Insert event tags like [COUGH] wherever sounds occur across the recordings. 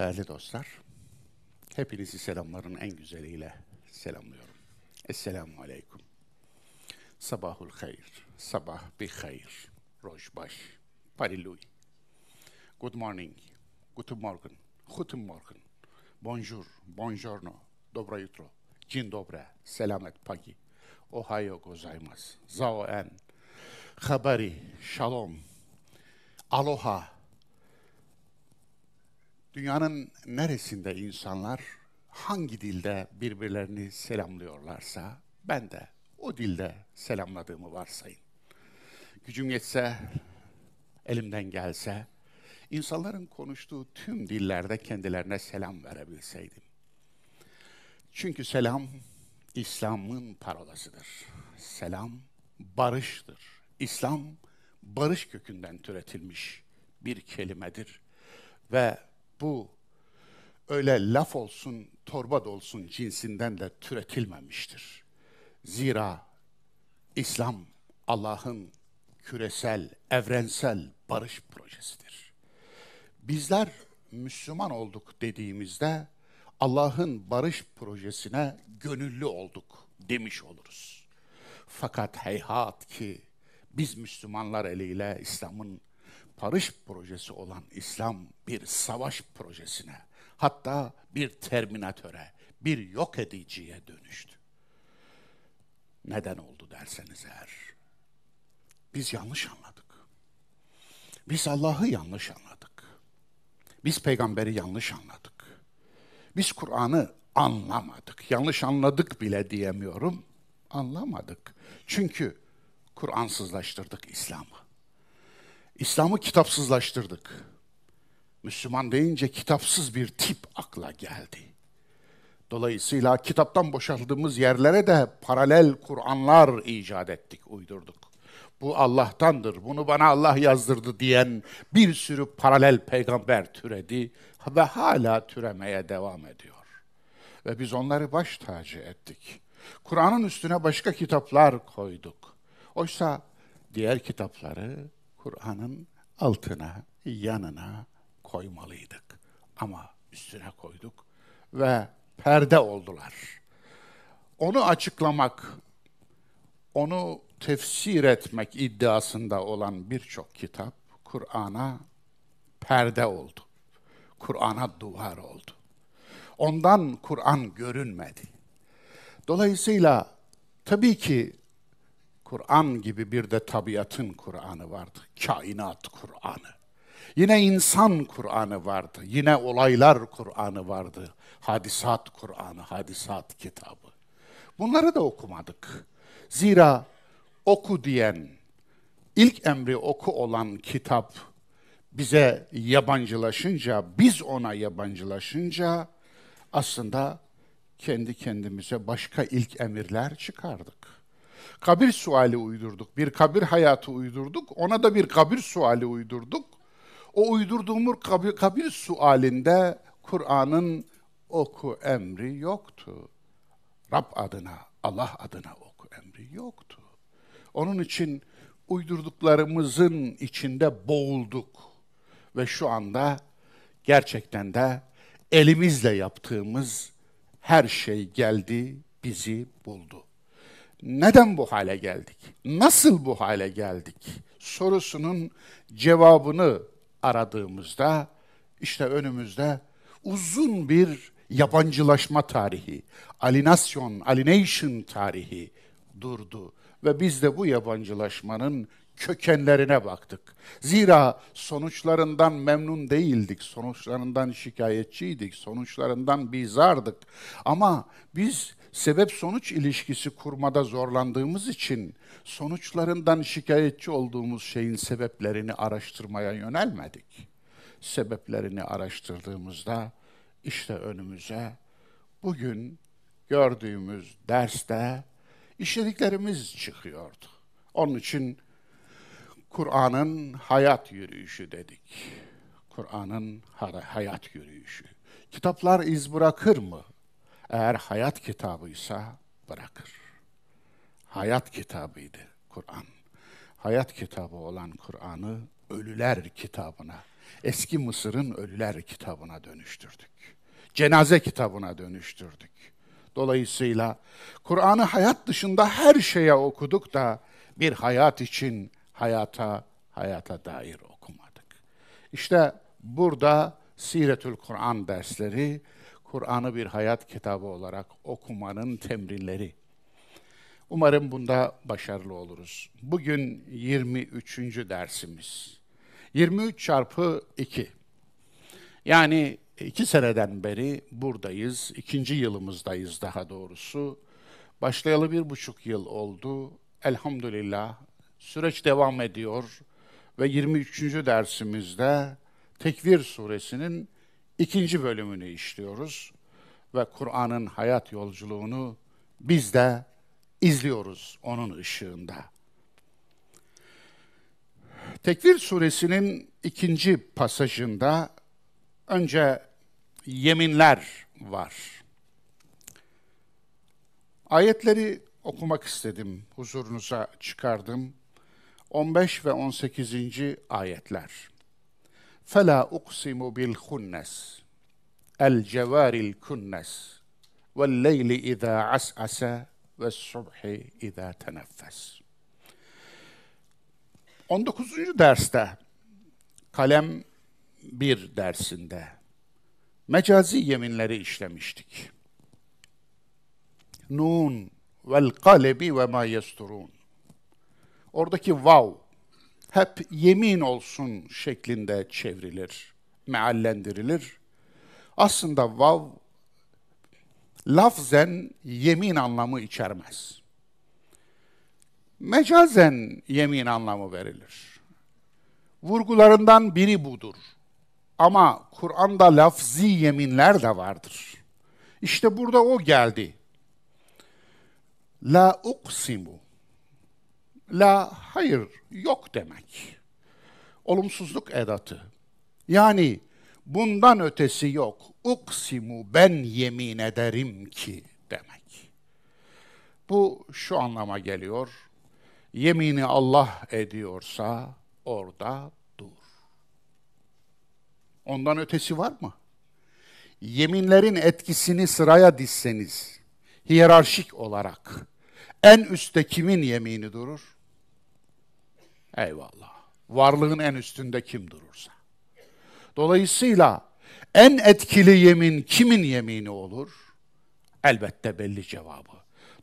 Değerli dostlar, hepinizi selamların en güzeliyle selamlıyorum. Esselamu Aleyküm. Sabahul hayır, sabah bir hayır, rojbaş, pariluy. Good morning, guten morgen, guten morgen, bonjour, buongiorno, dobro jutro, dzień dobre, selamet pagi, ohayo gozaimasu, zao en, habari, shalom, aloha, Dünyanın neresinde insanlar hangi dilde birbirlerini selamlıyorlarsa ben de o dilde selamladığımı varsayın. Gücüm yetse, elimden gelse insanların konuştuğu tüm dillerde kendilerine selam verebilseydim. Çünkü selam İslam'ın parolasıdır. Selam barıştır. İslam barış kökünden türetilmiş bir kelimedir ve bu öyle laf olsun, torba dolsun cinsinden de türetilmemiştir. Zira İslam Allah'ın küresel, evrensel barış projesidir. Bizler Müslüman olduk dediğimizde Allah'ın barış projesine gönüllü olduk demiş oluruz. Fakat heyhat ki biz Müslümanlar eliyle İslam'ın barış projesi olan İslam bir savaş projesine, hatta bir terminatöre, bir yok ediciye dönüştü. Neden oldu derseniz eğer, biz yanlış anladık. Biz Allah'ı yanlış anladık. Biz peygamberi yanlış anladık. Biz Kur'an'ı anlamadık. Yanlış anladık bile diyemiyorum. Anlamadık. Çünkü Kur'ansızlaştırdık İslam'ı. İslam'ı kitapsızlaştırdık. Müslüman deyince kitapsız bir tip akla geldi. Dolayısıyla kitaptan boşaldığımız yerlere de paralel Kur'anlar icat ettik, uydurduk. Bu Allah'tandır, bunu bana Allah yazdırdı diyen bir sürü paralel peygamber türedi ve hala türemeye devam ediyor. Ve biz onları baş tacı ettik. Kur'an'ın üstüne başka kitaplar koyduk. Oysa diğer kitapları Kur'an'ın altına, yanına koymalıydık. Ama üstüne koyduk ve perde oldular. Onu açıklamak, onu tefsir etmek iddiasında olan birçok kitap Kur'an'a perde oldu. Kur'an'a duvar oldu. Ondan Kur'an görünmedi. Dolayısıyla tabii ki Kur'an gibi bir de tabiatın Kur'an'ı vardı. Kainat Kur'an'ı. Yine insan Kur'an'ı vardı. Yine olaylar Kur'an'ı vardı. Hadisat Kur'an'ı, hadisat kitabı. Bunları da okumadık. Zira oku diyen, ilk emri oku olan kitap bize yabancılaşınca, biz ona yabancılaşınca aslında kendi kendimize başka ilk emirler çıkardık kabir suali uydurduk. Bir kabir hayatı uydurduk. Ona da bir kabir suali uydurduk. O uydurduğumuz kabir, kabir sualinde Kur'an'ın oku emri yoktu. Rab adına, Allah adına oku emri yoktu. Onun için uydurduklarımızın içinde boğulduk. Ve şu anda gerçekten de elimizle yaptığımız her şey geldi, bizi buldu neden bu hale geldik? Nasıl bu hale geldik? Sorusunun cevabını aradığımızda işte önümüzde uzun bir yabancılaşma tarihi, alienasyon, alienation tarihi durdu ve biz de bu yabancılaşmanın kökenlerine baktık. Zira sonuçlarından memnun değildik, sonuçlarından şikayetçiydik, sonuçlarından bizardık. Ama biz sebep sonuç ilişkisi kurmada zorlandığımız için sonuçlarından şikayetçi olduğumuz şeyin sebeplerini araştırmaya yönelmedik. Sebeplerini araştırdığımızda işte önümüze bugün gördüğümüz derste işlediklerimiz çıkıyordu. Onun için Kur'an'ın hayat yürüyüşü dedik. Kur'an'ın hayat yürüyüşü. Kitaplar iz bırakır mı? Eğer hayat kitabıysa bırakır. Hayat kitabıydı Kur'an. Hayat kitabı olan Kur'an'ı ölüler kitabına, eski Mısır'ın ölüler kitabına dönüştürdük. Cenaze kitabına dönüştürdük. Dolayısıyla Kur'an'ı hayat dışında her şeye okuduk da bir hayat için hayata, hayata dair okumadık. İşte burada Siretül Kur'an dersleri, Kur'an'ı bir hayat kitabı olarak okumanın temrinleri. Umarım bunda başarılı oluruz. Bugün 23. dersimiz. 23 çarpı 2. Yani iki seneden beri buradayız. ikinci yılımızdayız daha doğrusu. Başlayalı bir buçuk yıl oldu. Elhamdülillah süreç devam ediyor. Ve 23. dersimizde Tekvir suresinin ikinci bölümünü işliyoruz. Ve Kur'an'ın hayat yolculuğunu biz de izliyoruz onun ışığında. Tekvir suresinin ikinci pasajında önce yeminler var. Ayetleri okumak istedim, huzurunuza çıkardım. 15 ve 18. ayetler. فَلَا أُقْسِمُ بِالْخُنَّسِ الْجَوَارِ الْكُنَّسِ وَاللَّيْلِ إِذَا عَسْعَسَ وَالصُّبْحِ إِذَا تَنَفَّسِ 19. derste kalem bir dersinde mecazi yeminleri işlemiştik. Nun vel kalebi ve ma yesturun. Oradaki vav hep yemin olsun şeklinde çevrilir, meallendirilir. Aslında vav lafzen yemin anlamı içermez. Mecazen yemin anlamı verilir. Vurgularından biri budur. Ama Kur'an'da lafzi yeminler de vardır. İşte burada o geldi. La uksimu. La hayır, yok demek. Olumsuzluk edatı. Yani bundan ötesi yok. Uksimu ben yemin ederim ki demek. Bu şu anlama geliyor. Yemini Allah ediyorsa orada Ondan ötesi var mı? Yeminlerin etkisini sıraya dizseniz, hiyerarşik olarak en üstte kimin yemini durur? Eyvallah. Varlığın en üstünde kim durursa. Dolayısıyla en etkili yemin kimin yemini olur? Elbette belli cevabı.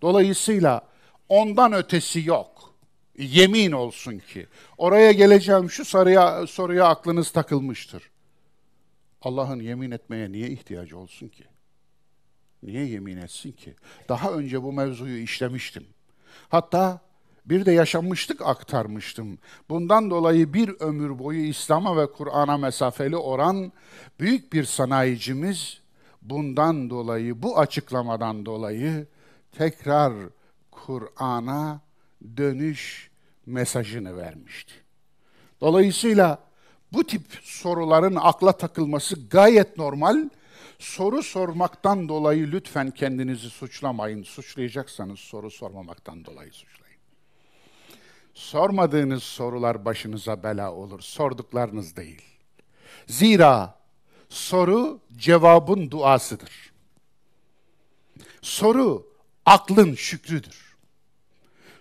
Dolayısıyla ondan ötesi yok. Yemin olsun ki. Oraya geleceğim şu soruya, soruya aklınız takılmıştır. Allah'ın yemin etmeye niye ihtiyacı olsun ki? Niye yemin etsin ki? Daha önce bu mevzuyu işlemiştim. Hatta bir de yaşanmışlık aktarmıştım. Bundan dolayı bir ömür boyu İslam'a ve Kur'an'a mesafeli oran büyük bir sanayicimiz bundan dolayı, bu açıklamadan dolayı tekrar Kur'an'a dönüş mesajını vermişti. Dolayısıyla bu tip soruların akla takılması gayet normal. Soru sormaktan dolayı lütfen kendinizi suçlamayın. Suçlayacaksanız soru sormamaktan dolayı suçlayın. Sormadığınız sorular başınıza bela olur. Sorduklarınız değil. Zira soru cevabın duasıdır. Soru aklın şükrüdür.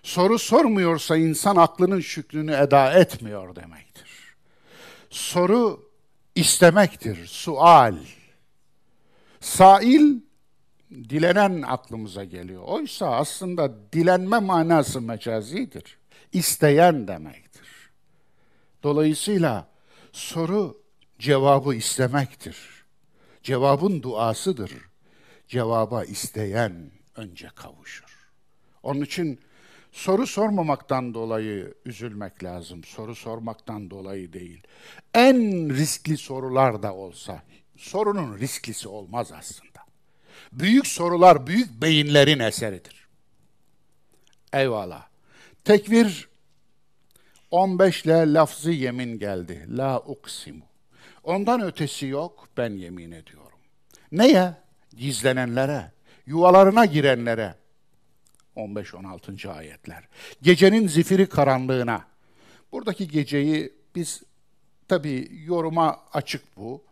Soru sormuyorsa insan aklının şükrünü eda etmiyor demektir. Soru istemektir, sual. Sail, dilenen aklımıza geliyor. Oysa aslında dilenme manası mecazidir. İsteyen demektir. Dolayısıyla soru cevabı istemektir. Cevabın duasıdır. Cevaba isteyen önce kavuşur. Onun için soru sormamaktan dolayı üzülmek lazım. Soru sormaktan dolayı değil. En riskli sorular da olsa sorunun risklisi olmaz aslında. Büyük sorular büyük beyinlerin eseridir. Eyvallah. Tekvir 15 ile lafzı yemin geldi. La uksimu. Ondan ötesi yok ben yemin ediyorum. Neye? Gizlenenlere, yuvalarına girenlere, 15-16. ayetler. Gecenin zifiri karanlığına. Buradaki geceyi biz Tabii yoruma açık bu.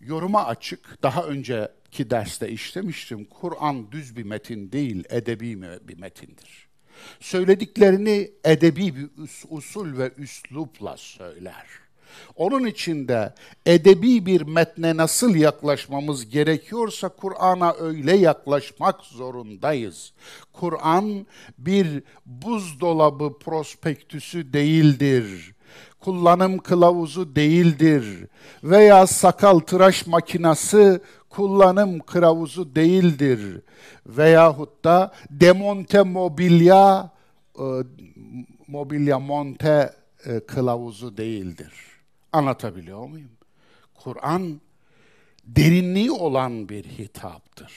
Yoruma açık. Daha önceki derste işlemiştim. Kur'an düz bir metin değil, edebi bir metindir. Söylediklerini edebi bir usul ve üslupla söyler. Onun için de edebi bir metne nasıl yaklaşmamız gerekiyorsa Kur'an'a öyle yaklaşmak zorundayız. Kur'an bir buzdolabı prospektüsü değildir. Kullanım kılavuzu değildir veya sakal tıraş makinası kullanım kılavuzu değildir veyahut da demonte mobilya e, mobilya monte e, kılavuzu değildir. Anlatabiliyor muyum? Kur'an derinliği olan bir hitaptır.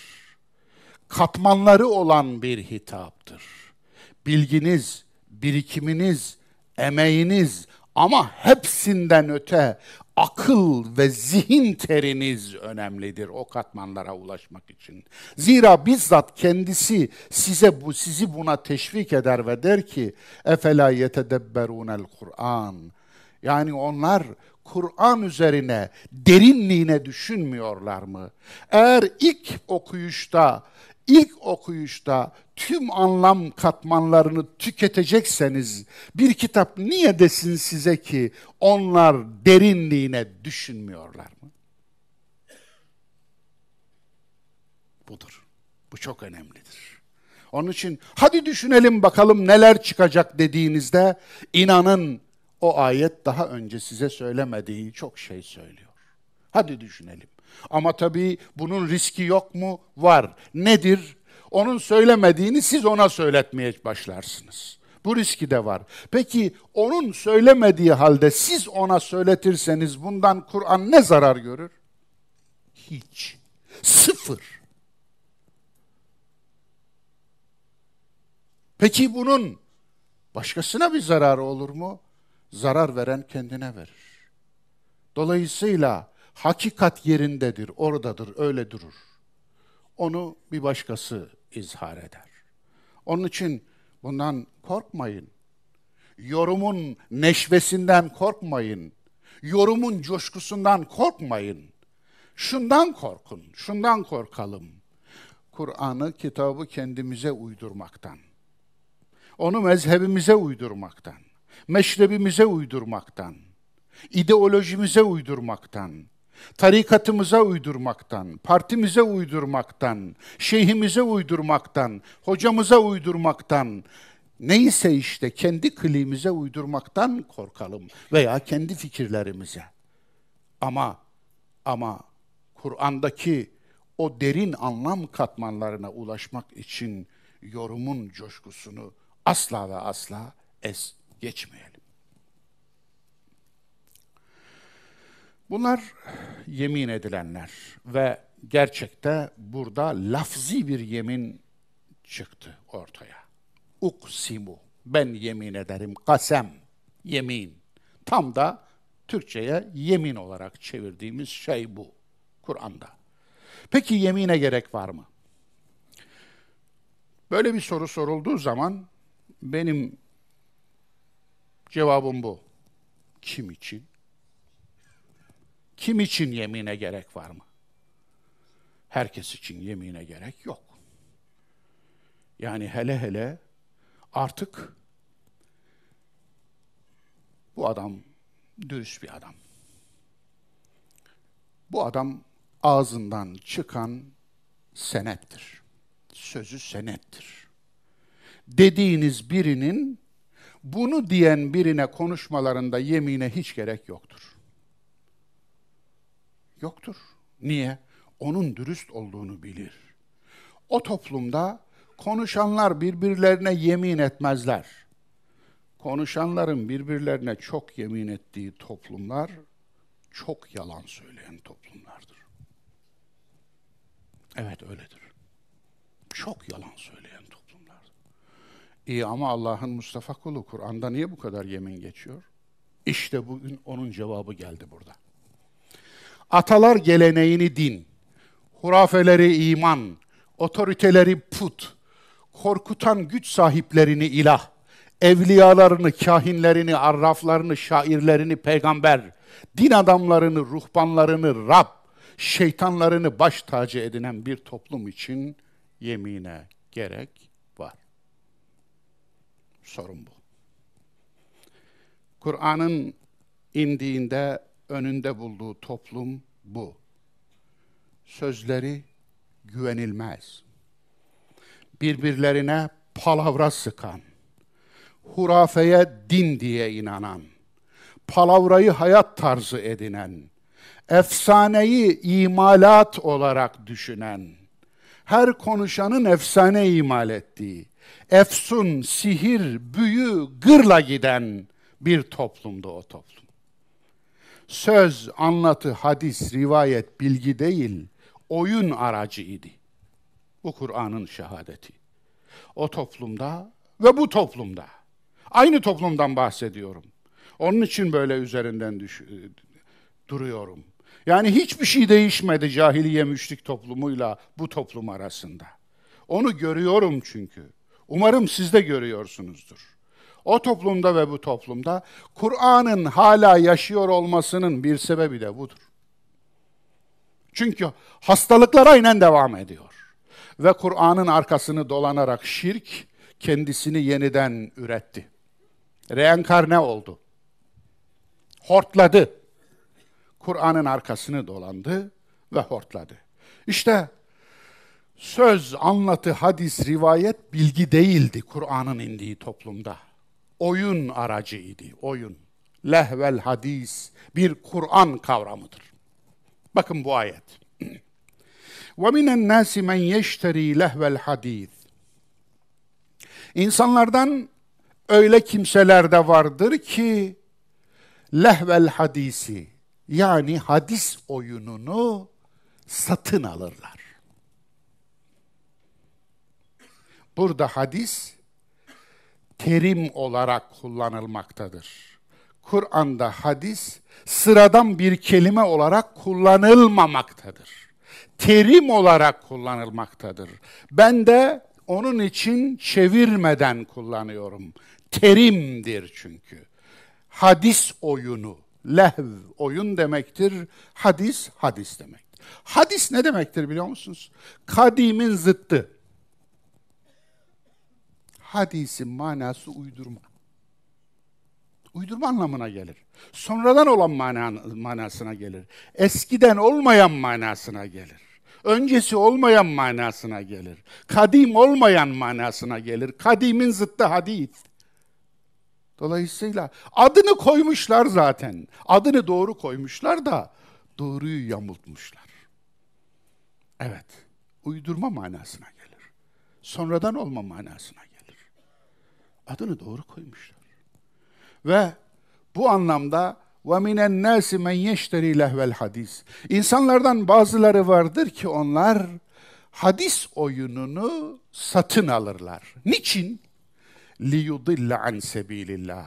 Katmanları olan bir hitaptır. Bilginiz, birikiminiz, emeğiniz ama hepsinden öte akıl ve zihin teriniz önemlidir o katmanlara ulaşmak için. Zira bizzat kendisi size bu sizi buna teşvik eder ve der ki efela yetedebberunel Kur'an. Yani onlar Kur'an üzerine derinliğine düşünmüyorlar mı? Eğer ilk okuyuşta ilk okuyuşta tüm anlam katmanlarını tüketecekseniz bir kitap niye desin size ki onlar derinliğine düşünmüyorlar mı? Budur. Bu çok önemlidir. Onun için hadi düşünelim bakalım neler çıkacak dediğinizde inanın o ayet daha önce size söylemediği çok şey söylüyor. Hadi düşünelim. Ama tabii bunun riski yok mu? Var. Nedir? Onun söylemediğini siz ona söyletmeye başlarsınız. Bu riski de var. Peki onun söylemediği halde siz ona söyletirseniz bundan Kur'an ne zarar görür? Hiç. Sıfır. Peki bunun başkasına bir zararı olur mu? Zarar veren kendine verir. Dolayısıyla hakikat yerindedir, oradadır, öyle durur. Onu bir başkası izhar eder. Onun için bundan korkmayın. Yorumun neşvesinden korkmayın. Yorumun coşkusundan korkmayın. Şundan korkun, şundan korkalım. Kur'an'ı, kitabı kendimize uydurmaktan. Onu mezhebimize uydurmaktan. Meşrebimize uydurmaktan. ideolojimize uydurmaktan tarikatımıza uydurmaktan, partimize uydurmaktan, şeyhimize uydurmaktan, hocamıza uydurmaktan, neyse işte kendi kliğimize uydurmaktan korkalım veya kendi fikirlerimize. Ama ama Kur'an'daki o derin anlam katmanlarına ulaşmak için yorumun coşkusunu asla ve asla es geçmeyelim. Bunlar yemin edilenler ve gerçekte burada lafzi bir yemin çıktı ortaya. Uksimu, ben yemin ederim, kasem, yemin. Tam da Türkçe'ye yemin olarak çevirdiğimiz şey bu Kur'an'da. Peki yemine gerek var mı? Böyle bir soru sorulduğu zaman benim cevabım bu. Kim için? Kim için yemine gerek var mı? Herkes için yemine gerek yok. Yani hele hele artık bu adam dürüst bir adam. Bu adam ağzından çıkan senettir. Sözü senettir. Dediğiniz birinin bunu diyen birine konuşmalarında yemine hiç gerek yoktur. Yoktur. Niye? Onun dürüst olduğunu bilir. O toplumda konuşanlar birbirlerine yemin etmezler. Konuşanların birbirlerine çok yemin ettiği toplumlar çok yalan söyleyen toplumlardır. Evet öyledir. Çok yalan söyleyen toplumlardır. İyi ama Allah'ın Mustafa kulu Kur'an'da niye bu kadar yemin geçiyor? İşte bugün onun cevabı geldi burada. Atalar geleneğini din, hurafeleri iman, otoriteleri put, korkutan güç sahiplerini ilah, evliyalarını, kahinlerini, arraflarını, şairlerini peygamber, din adamlarını, ruhbanlarını Rab, şeytanlarını baş tacı edinen bir toplum için yemine gerek var. Sorun bu. Kur'an'ın indiğinde önünde bulduğu toplum bu. Sözleri güvenilmez. Birbirlerine palavra sıkan, hurafeye din diye inanan, palavrayı hayat tarzı edinen, efsaneyi imalat olarak düşünen, her konuşanın efsane imal ettiği, efsun, sihir, büyü, gırla giden bir toplumdu o toplum. Söz, anlatı, hadis, rivayet, bilgi değil, oyun aracıydı. Bu Kur'an'ın şehadeti. O toplumda ve bu toplumda. Aynı toplumdan bahsediyorum. Onun için böyle üzerinden düş duruyorum. Yani hiçbir şey değişmedi cahiliye müşrik toplumuyla bu toplum arasında. Onu görüyorum çünkü. Umarım siz de görüyorsunuzdur. O toplumda ve bu toplumda Kur'an'ın hala yaşıyor olmasının bir sebebi de budur. Çünkü hastalıklar aynen devam ediyor. Ve Kur'an'ın arkasını dolanarak şirk kendisini yeniden üretti. Reenkarne oldu. Hortladı. Kur'an'ın arkasını dolandı ve hortladı. İşte söz, anlatı, hadis, rivayet bilgi değildi Kur'an'ın indiği toplumda oyun aracı idi, oyun. Lehvel hadis bir Kur'an kavramıdır. Bakın bu ayet. [CLEARS THROAT] Ve minen nasi men yeşteri lehvel hadis. İnsanlardan öyle kimseler de vardır ki lehvel hadisi yani hadis oyununu satın alırlar. Burada hadis terim olarak kullanılmaktadır. Kur'an'da hadis sıradan bir kelime olarak kullanılmamaktadır. Terim olarak kullanılmaktadır. Ben de onun için çevirmeden kullanıyorum. Terimdir çünkü. Hadis oyunu, lehv oyun demektir. Hadis, hadis demektir. Hadis ne demektir biliyor musunuz? Kadimin zıttı. Hadisin manası uydurma. Uydurma anlamına gelir. Sonradan olan mana, manasına gelir. Eskiden olmayan manasına gelir. Öncesi olmayan manasına gelir. Kadim olmayan manasına gelir. Kadimin zıttı hadis. Dolayısıyla adını koymuşlar zaten. Adını doğru koymuşlar da doğruyu yamultmuşlar. Evet, uydurma manasına gelir. Sonradan olma manasına gelir. Adını doğru koymuşlar. Ve bu anlamda وَمِنَ النَّاسِ مَنْ يَشْتَرِي لَهْوَ hadis. İnsanlardan bazıları vardır ki onlar hadis oyununu satın alırlar. Niçin? لِيُضِلَّ عَنْ سَب۪يلِ اللّٰهِ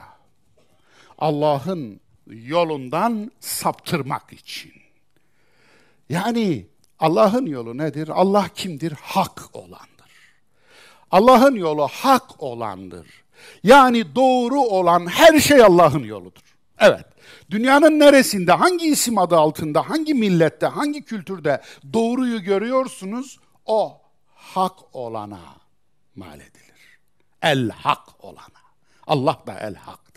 Allah'ın yolundan saptırmak için. Yani Allah'ın yolu nedir? Allah kimdir? Hak olandır. Allah'ın yolu hak olandır. Yani doğru olan her şey Allah'ın yoludur. Evet. Dünyanın neresinde, hangi isim adı altında, hangi millette, hangi kültürde doğruyu görüyorsunuz? O hak olana mal edilir. El hak olana. Allah da el haktır.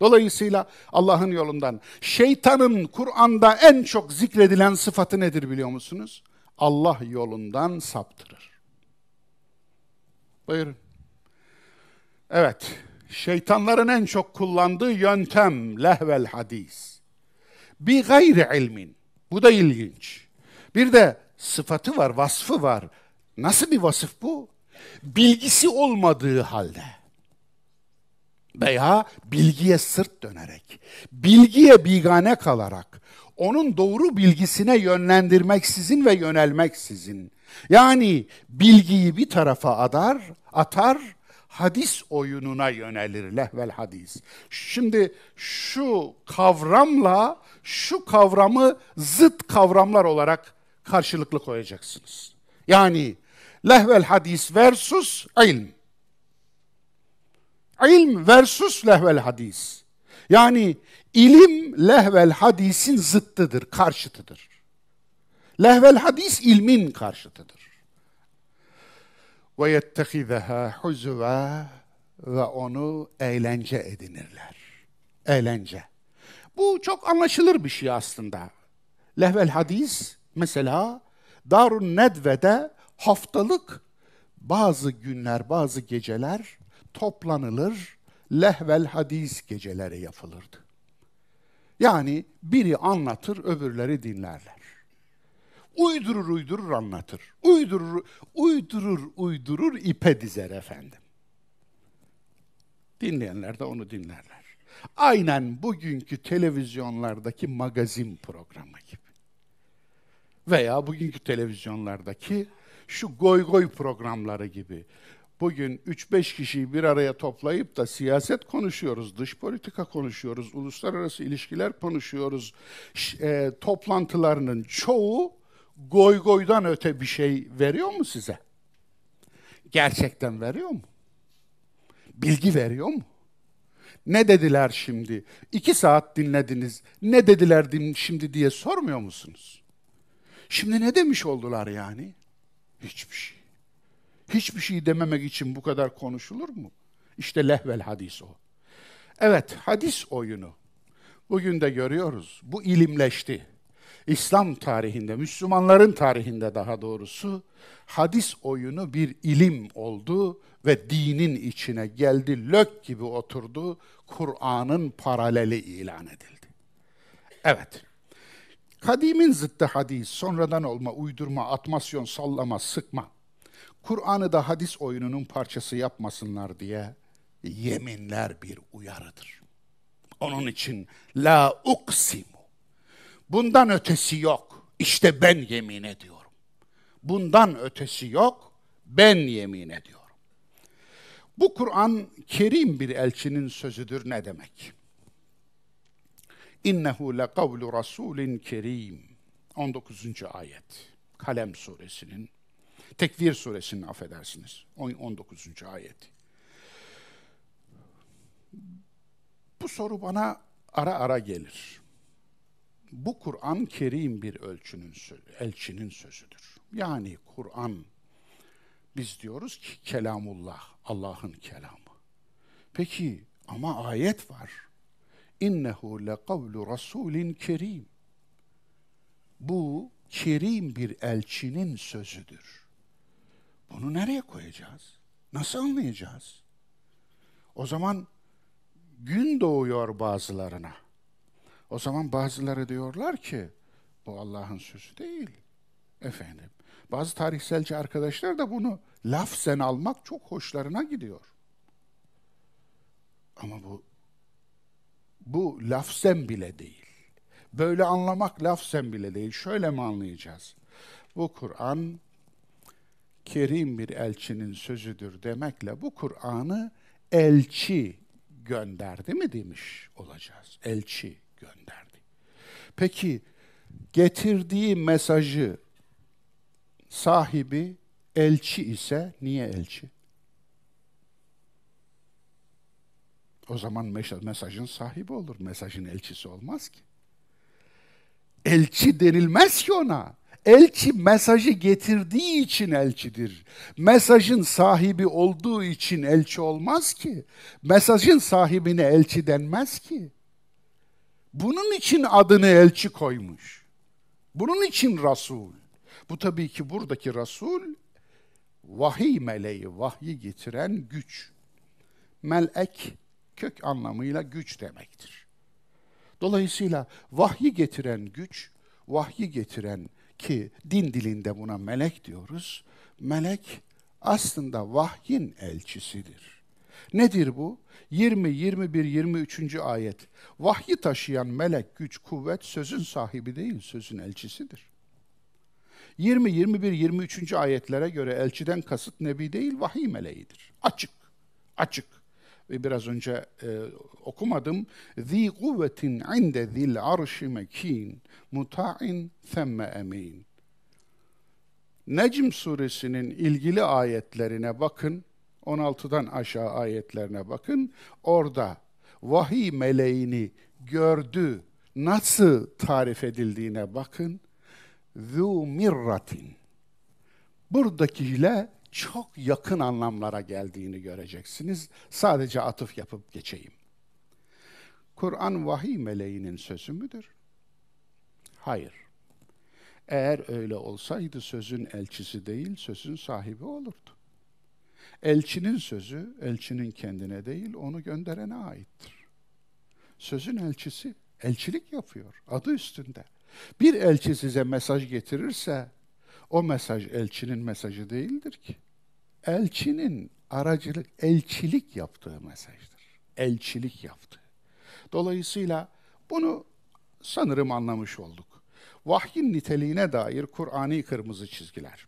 Dolayısıyla Allah'ın yolundan şeytanın Kur'an'da en çok zikredilen sıfatı nedir biliyor musunuz? Allah yolundan saptırır. Buyurun. Evet, şeytanların en çok kullandığı yöntem lehvel hadis. Bir gayri ilmin. Bu da ilginç. Bir de sıfatı var, vasfı var. Nasıl bir vasıf bu? Bilgisi olmadığı halde veya bilgiye sırt dönerek, bilgiye bigane kalarak, onun doğru bilgisine yönlendirmek sizin ve yönelmek sizin. Yani bilgiyi bir tarafa adar, atar, hadis oyununa yönelir lehvel hadis. Şimdi şu kavramla şu kavramı zıt kavramlar olarak karşılıklı koyacaksınız. Yani lehvel hadis versus ilm. İlm versus lehvel hadis. Yani İlim lehvel hadisin zıttıdır, karşıtıdır. Lehvel hadis ilmin karşıtıdır. Ve yettehizeha huzva ve onu eğlence edinirler. Eğlence. Bu çok anlaşılır bir şey aslında. Lehvel hadis mesela Darun Nedve'de haftalık bazı günler, bazı geceler toplanılır, lehvel hadis geceleri yapılırdı. Yani biri anlatır, öbürleri dinlerler. Uydurur uydurur anlatır. Uydurur, uydurur uydurur ipe dizer efendim. Dinleyenler de onu dinlerler. Aynen bugünkü televizyonlardaki magazin programı gibi. Veya bugünkü televizyonlardaki şu goy goy programları gibi. Bugün 3-5 kişiyi bir araya toplayıp da siyaset konuşuyoruz, dış politika konuşuyoruz, uluslararası ilişkiler konuşuyoruz. E, toplantılarının çoğu goy goydan öte bir şey veriyor mu size? Gerçekten veriyor mu? Bilgi veriyor mu? Ne dediler şimdi? İki saat dinlediniz. Ne dediler şimdi diye sormuyor musunuz? Şimdi ne demiş oldular yani? Hiçbir şey. Hiçbir şey dememek için bu kadar konuşulur mu? İşte lehvel hadis o. Evet, hadis oyunu. Bugün de görüyoruz. Bu ilimleşti. İslam tarihinde, Müslümanların tarihinde daha doğrusu hadis oyunu bir ilim oldu ve dinin içine geldi, lök gibi oturdu, Kur'an'ın paraleli ilan edildi. Evet, kadimin zıttı hadis, sonradan olma, uydurma, atmasyon, sallama, sıkma, Kur'an'ı da hadis oyununun parçası yapmasınlar diye yeminler bir uyarıdır. Onun için la uksimu. Bundan ötesi yok. İşte ben yemin ediyorum. Bundan ötesi yok. Ben yemin ediyorum. Bu Kur'an kerim bir elçinin sözüdür ne demek? İnnehu le kavlu rasulin kerim. 19. ayet. Kalem suresinin Tekvir suresinin affedersiniz. 19. ayet. Bu soru bana ara ara gelir. Bu Kur'an kerim bir ölçünün elçinin sözüdür. Yani Kur'an biz diyoruz ki kelamullah, Allah'ın kelamı. Peki ama ayet var. İnnehu le kavlu rasulin kerim. Bu kerim bir elçinin sözüdür. Bunu nereye koyacağız? Nasıl anlayacağız? O zaman gün doğuyor bazılarına. O zaman bazıları diyorlar ki bu Allah'ın sözü değil. Efendim. Bazı tarihselci arkadaşlar da bunu lafzen almak çok hoşlarına gidiyor. Ama bu bu lafzen bile değil. Böyle anlamak lafzen bile değil. Şöyle mi anlayacağız? Bu Kur'an kerim bir elçinin sözüdür demekle bu Kur'an'ı elçi gönderdi mi demiş olacağız. Elçi gönderdi. Peki getirdiği mesajı sahibi elçi ise niye elçi? O zaman mesajın sahibi olur. Mesajın elçisi olmaz ki. Elçi denilmez ki ona. Elçi mesajı getirdiği için elçidir. Mesajın sahibi olduğu için elçi olmaz ki. Mesajın sahibine elçi denmez ki. Bunun için adını elçi koymuş. Bunun için Rasul. Bu tabii ki buradaki Rasul vahiy meleği, vahyi getiren güç. Melek kök anlamıyla güç demektir. Dolayısıyla vahyi getiren güç, vahyi getiren ki din dilinde buna melek diyoruz. Melek aslında vahyin elçisidir. Nedir bu? 20, 21, 23. ayet. Vahyi taşıyan melek, güç, kuvvet sözün sahibi değil, sözün elçisidir. 20, 21, 23. ayetlere göre elçiden kasıt nebi değil, vahiy meleğidir. Açık, açık. Ve biraz önce e, okumadım. Zi kuvvetin inde zil arşi mekin, muta'in themme emin. Necm suresinin ilgili ayetlerine bakın. 16'dan aşağı ayetlerine bakın. Orada vahiy meleğini gördü nasıl tarif edildiğine bakın. Zu mirratin. Buradakiyle çok yakın anlamlara geldiğini göreceksiniz. Sadece atıf yapıp geçeyim. Kur'an vahiy meleğinin sözü müdür? Hayır. Eğer öyle olsaydı sözün elçisi değil, sözün sahibi olurdu. Elçinin sözü, elçinin kendine değil, onu gönderene aittir. Sözün elçisi, elçilik yapıyor, adı üstünde. Bir elçi size mesaj getirirse, o mesaj elçinin mesajı değildir ki. Elçinin aracılık, elçilik yaptığı mesajdır. Elçilik yaptığı. Dolayısıyla bunu sanırım anlamış olduk. Vahyin niteliğine dair Kur'ani kırmızı çizgiler.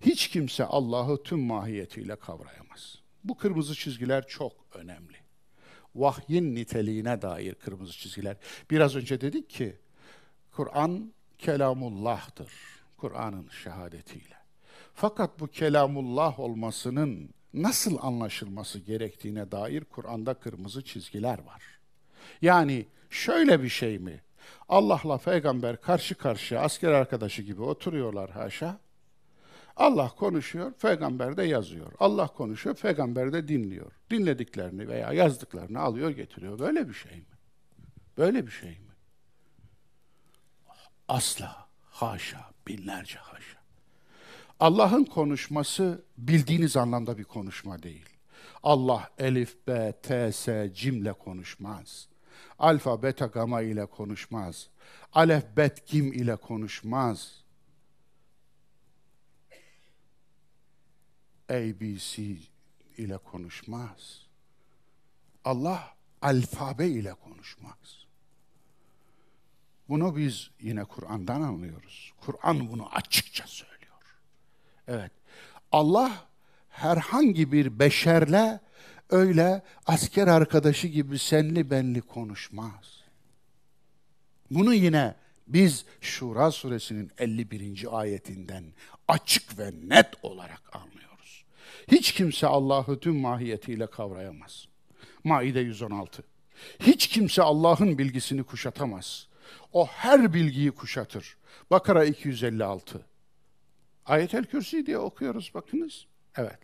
Hiç kimse Allah'ı tüm mahiyetiyle kavrayamaz. Bu kırmızı çizgiler çok önemli. Vahyin niteliğine dair kırmızı çizgiler. Biraz önce dedik ki Kur'an kelamullah'tır. Kur'an'ın şehadetiyle. Fakat bu kelamullah olmasının nasıl anlaşılması gerektiğine dair Kur'an'da kırmızı çizgiler var. Yani şöyle bir şey mi? Allah'la peygamber karşı karşıya asker arkadaşı gibi oturuyorlar haşa. Allah konuşuyor, peygamber de yazıyor. Allah konuşuyor, peygamber de dinliyor. Dinlediklerini veya yazdıklarını alıyor getiriyor. Böyle bir şey mi? Böyle bir şey mi? Asla, haşa, binlerce haşa. Allah'ın konuşması bildiğiniz anlamda bir konuşma değil. Allah elif, b, t, s, cimle konuşmaz. Alfa, beta, gama ile konuşmaz. Alef, bet, gim ile konuşmaz. ABC ile konuşmaz. Allah alfabe ile konuşmaz. Bunu biz yine Kur'an'dan anlıyoruz. Kur'an bunu açıkça söylüyor. Evet. Allah herhangi bir beşerle öyle asker arkadaşı gibi senli benli konuşmaz. Bunu yine biz Şura suresinin 51. ayetinden açık ve net olarak anlıyoruz. Hiç kimse Allah'ı tüm mahiyetiyle kavrayamaz. Maide 116. Hiç kimse Allah'ın bilgisini kuşatamaz. O her bilgiyi kuşatır. Bakara 256. Ayet-el Kürsi diye okuyoruz bakınız. Evet.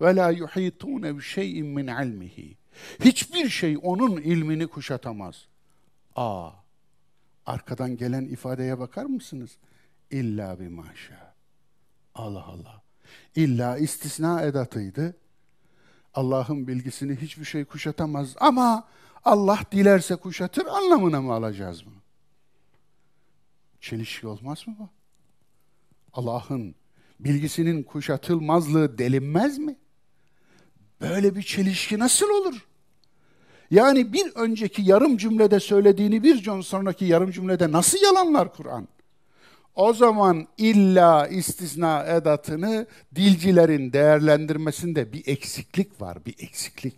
Ve la yuhitune bi şey'in min ilmihi. Hiçbir şey onun ilmini kuşatamaz. Aa. Arkadan gelen ifadeye bakar mısınız? İlla bir maşa. Allah Allah. İlla istisna edatıydı. Allah'ın bilgisini hiçbir şey kuşatamaz ama Allah dilerse kuşatır anlamına mı alacağız bunu? Çelişki olmaz mı bu? Allah'ın bilgisinin kuşatılmazlığı delinmez mi? Böyle bir çelişki nasıl olur? Yani bir önceki yarım cümlede söylediğini bir gün sonraki yarım cümlede nasıl yalanlar Kur'an? O zaman illa istisna edatını dilcilerin değerlendirmesinde bir eksiklik var, bir eksiklik.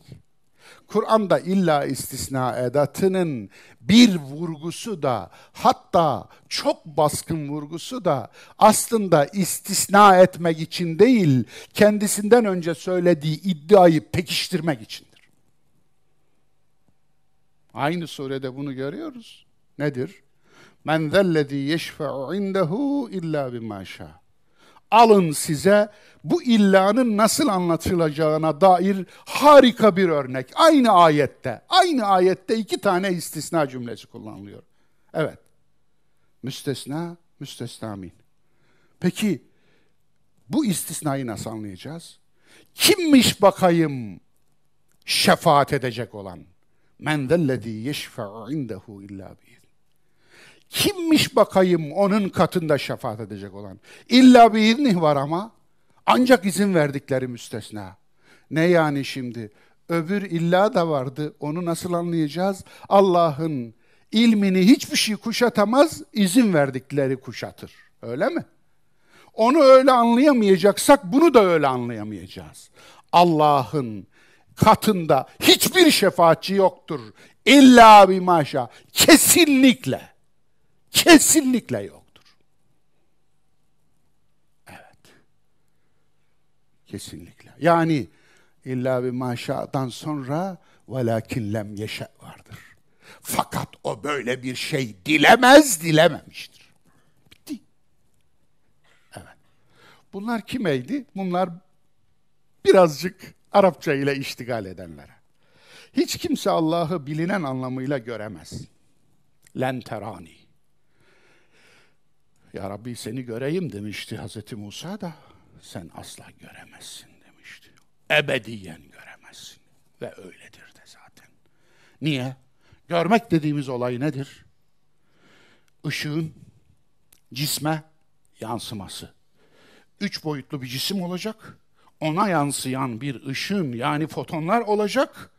Kur'an'da illa istisna edatının bir vurgusu da hatta çok baskın vurgusu da aslında istisna etmek için değil, kendisinden önce söylediği iddiayı pekiştirmek içindir. Aynı surede bunu görüyoruz. Nedir? Men zellezî yeşfe'u indehu illa bimâ şâ alın size bu illanın nasıl anlatılacağına dair harika bir örnek. Aynı ayette, aynı ayette iki tane istisna cümlesi kullanılıyor. Evet. Müstesna, müstesnamin. Peki bu istisnayı nasıl anlayacağız? Kimmiş bakayım şefaat edecek olan? Men zellezî yeşfe'u indehu illa bi Kimmiş bakayım onun katında şefaat edecek olan? İlla bir izni var ama ancak izin verdikleri müstesna. Ne yani şimdi? Öbür illa da vardı. Onu nasıl anlayacağız? Allah'ın ilmini hiçbir şey kuşatamaz, izin verdikleri kuşatır. Öyle mi? Onu öyle anlayamayacaksak bunu da öyle anlayamayacağız. Allah'ın katında hiçbir şefaatçi yoktur. İlla bir maşa. Kesinlikle. Kesinlikle yoktur. Evet. Kesinlikle. Yani illa bir maşadan sonra velakin lem yeşe vardır. Fakat o böyle bir şey dilemez, dilememiştir. Bitti. Evet. Bunlar kimeydi? Bunlar birazcık Arapça ile iştigal edenlere. Hiç kimse Allah'ı bilinen anlamıyla göremez. Len terani. Ya Rabbi seni göreyim demişti Hazreti Musa da sen asla göremezsin demişti. Ebediyen göremezsin. Ve öyledir de zaten. Niye? Görmek dediğimiz olay nedir? Işığın cisme yansıması. Üç boyutlu bir cisim olacak. Ona yansıyan bir ışın yani fotonlar olacak.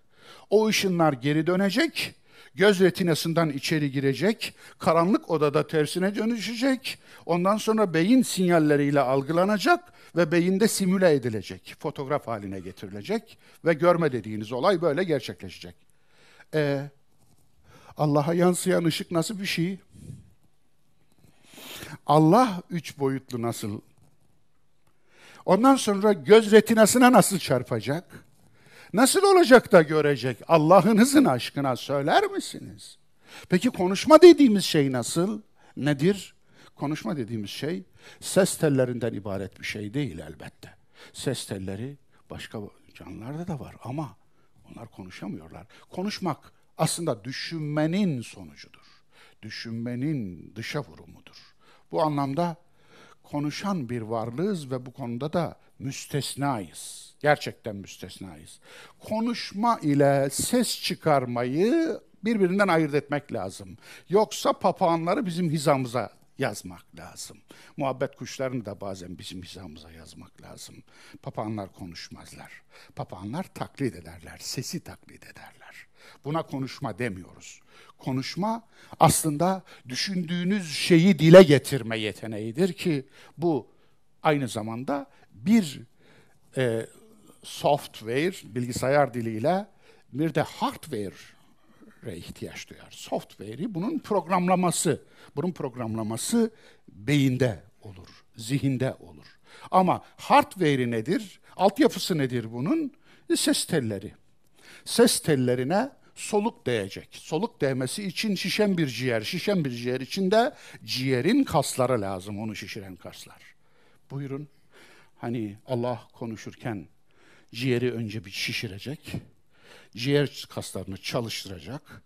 O ışınlar geri dönecek göz retinasından içeri girecek, karanlık odada tersine dönüşecek, ondan sonra beyin sinyalleriyle algılanacak ve beyinde simüle edilecek, fotoğraf haline getirilecek ve görme dediğiniz olay böyle gerçekleşecek. E, Allah'a yansıyan ışık nasıl bir şey? Allah üç boyutlu nasıl? Ondan sonra göz retinasına nasıl çarpacak? Nasıl olacak da görecek? Allah'ınızın aşkına söyler misiniz? Peki konuşma dediğimiz şey nasıl? Nedir? Konuşma dediğimiz şey ses tellerinden ibaret bir şey değil elbette. Ses telleri başka canlılarda da var ama onlar konuşamıyorlar. Konuşmak aslında düşünmenin sonucudur. Düşünmenin dışa vurumudur. Bu anlamda konuşan bir varlığız ve bu konuda da müstesnayız Gerçekten müstesnayız. Konuşma ile ses çıkarmayı birbirinden ayırt etmek lazım. Yoksa papağanları bizim hizamıza yazmak lazım. Muhabbet kuşlarını da bazen bizim hizamıza yazmak lazım. Papağanlar konuşmazlar. Papağanlar taklit ederler, sesi taklit ederler. Buna konuşma demiyoruz. Konuşma aslında düşündüğünüz şeyi dile getirme yeteneğidir ki bu aynı zamanda bir e, software, bilgisayar diliyle bir de hardware'e ihtiyaç duyar. Software'i bunun programlaması, bunun programlaması beyinde olur, zihinde olur. Ama hardware'i nedir? Altyapısı nedir bunun? Ses telleri. Ses tellerine soluk değecek. Soluk değmesi için şişen bir ciğer, şişen bir ciğer içinde ciğerin kasları lazım, onu şişiren kaslar. Buyurun. Hani Allah konuşurken ciğeri önce bir şişirecek, ciğer kaslarını çalıştıracak,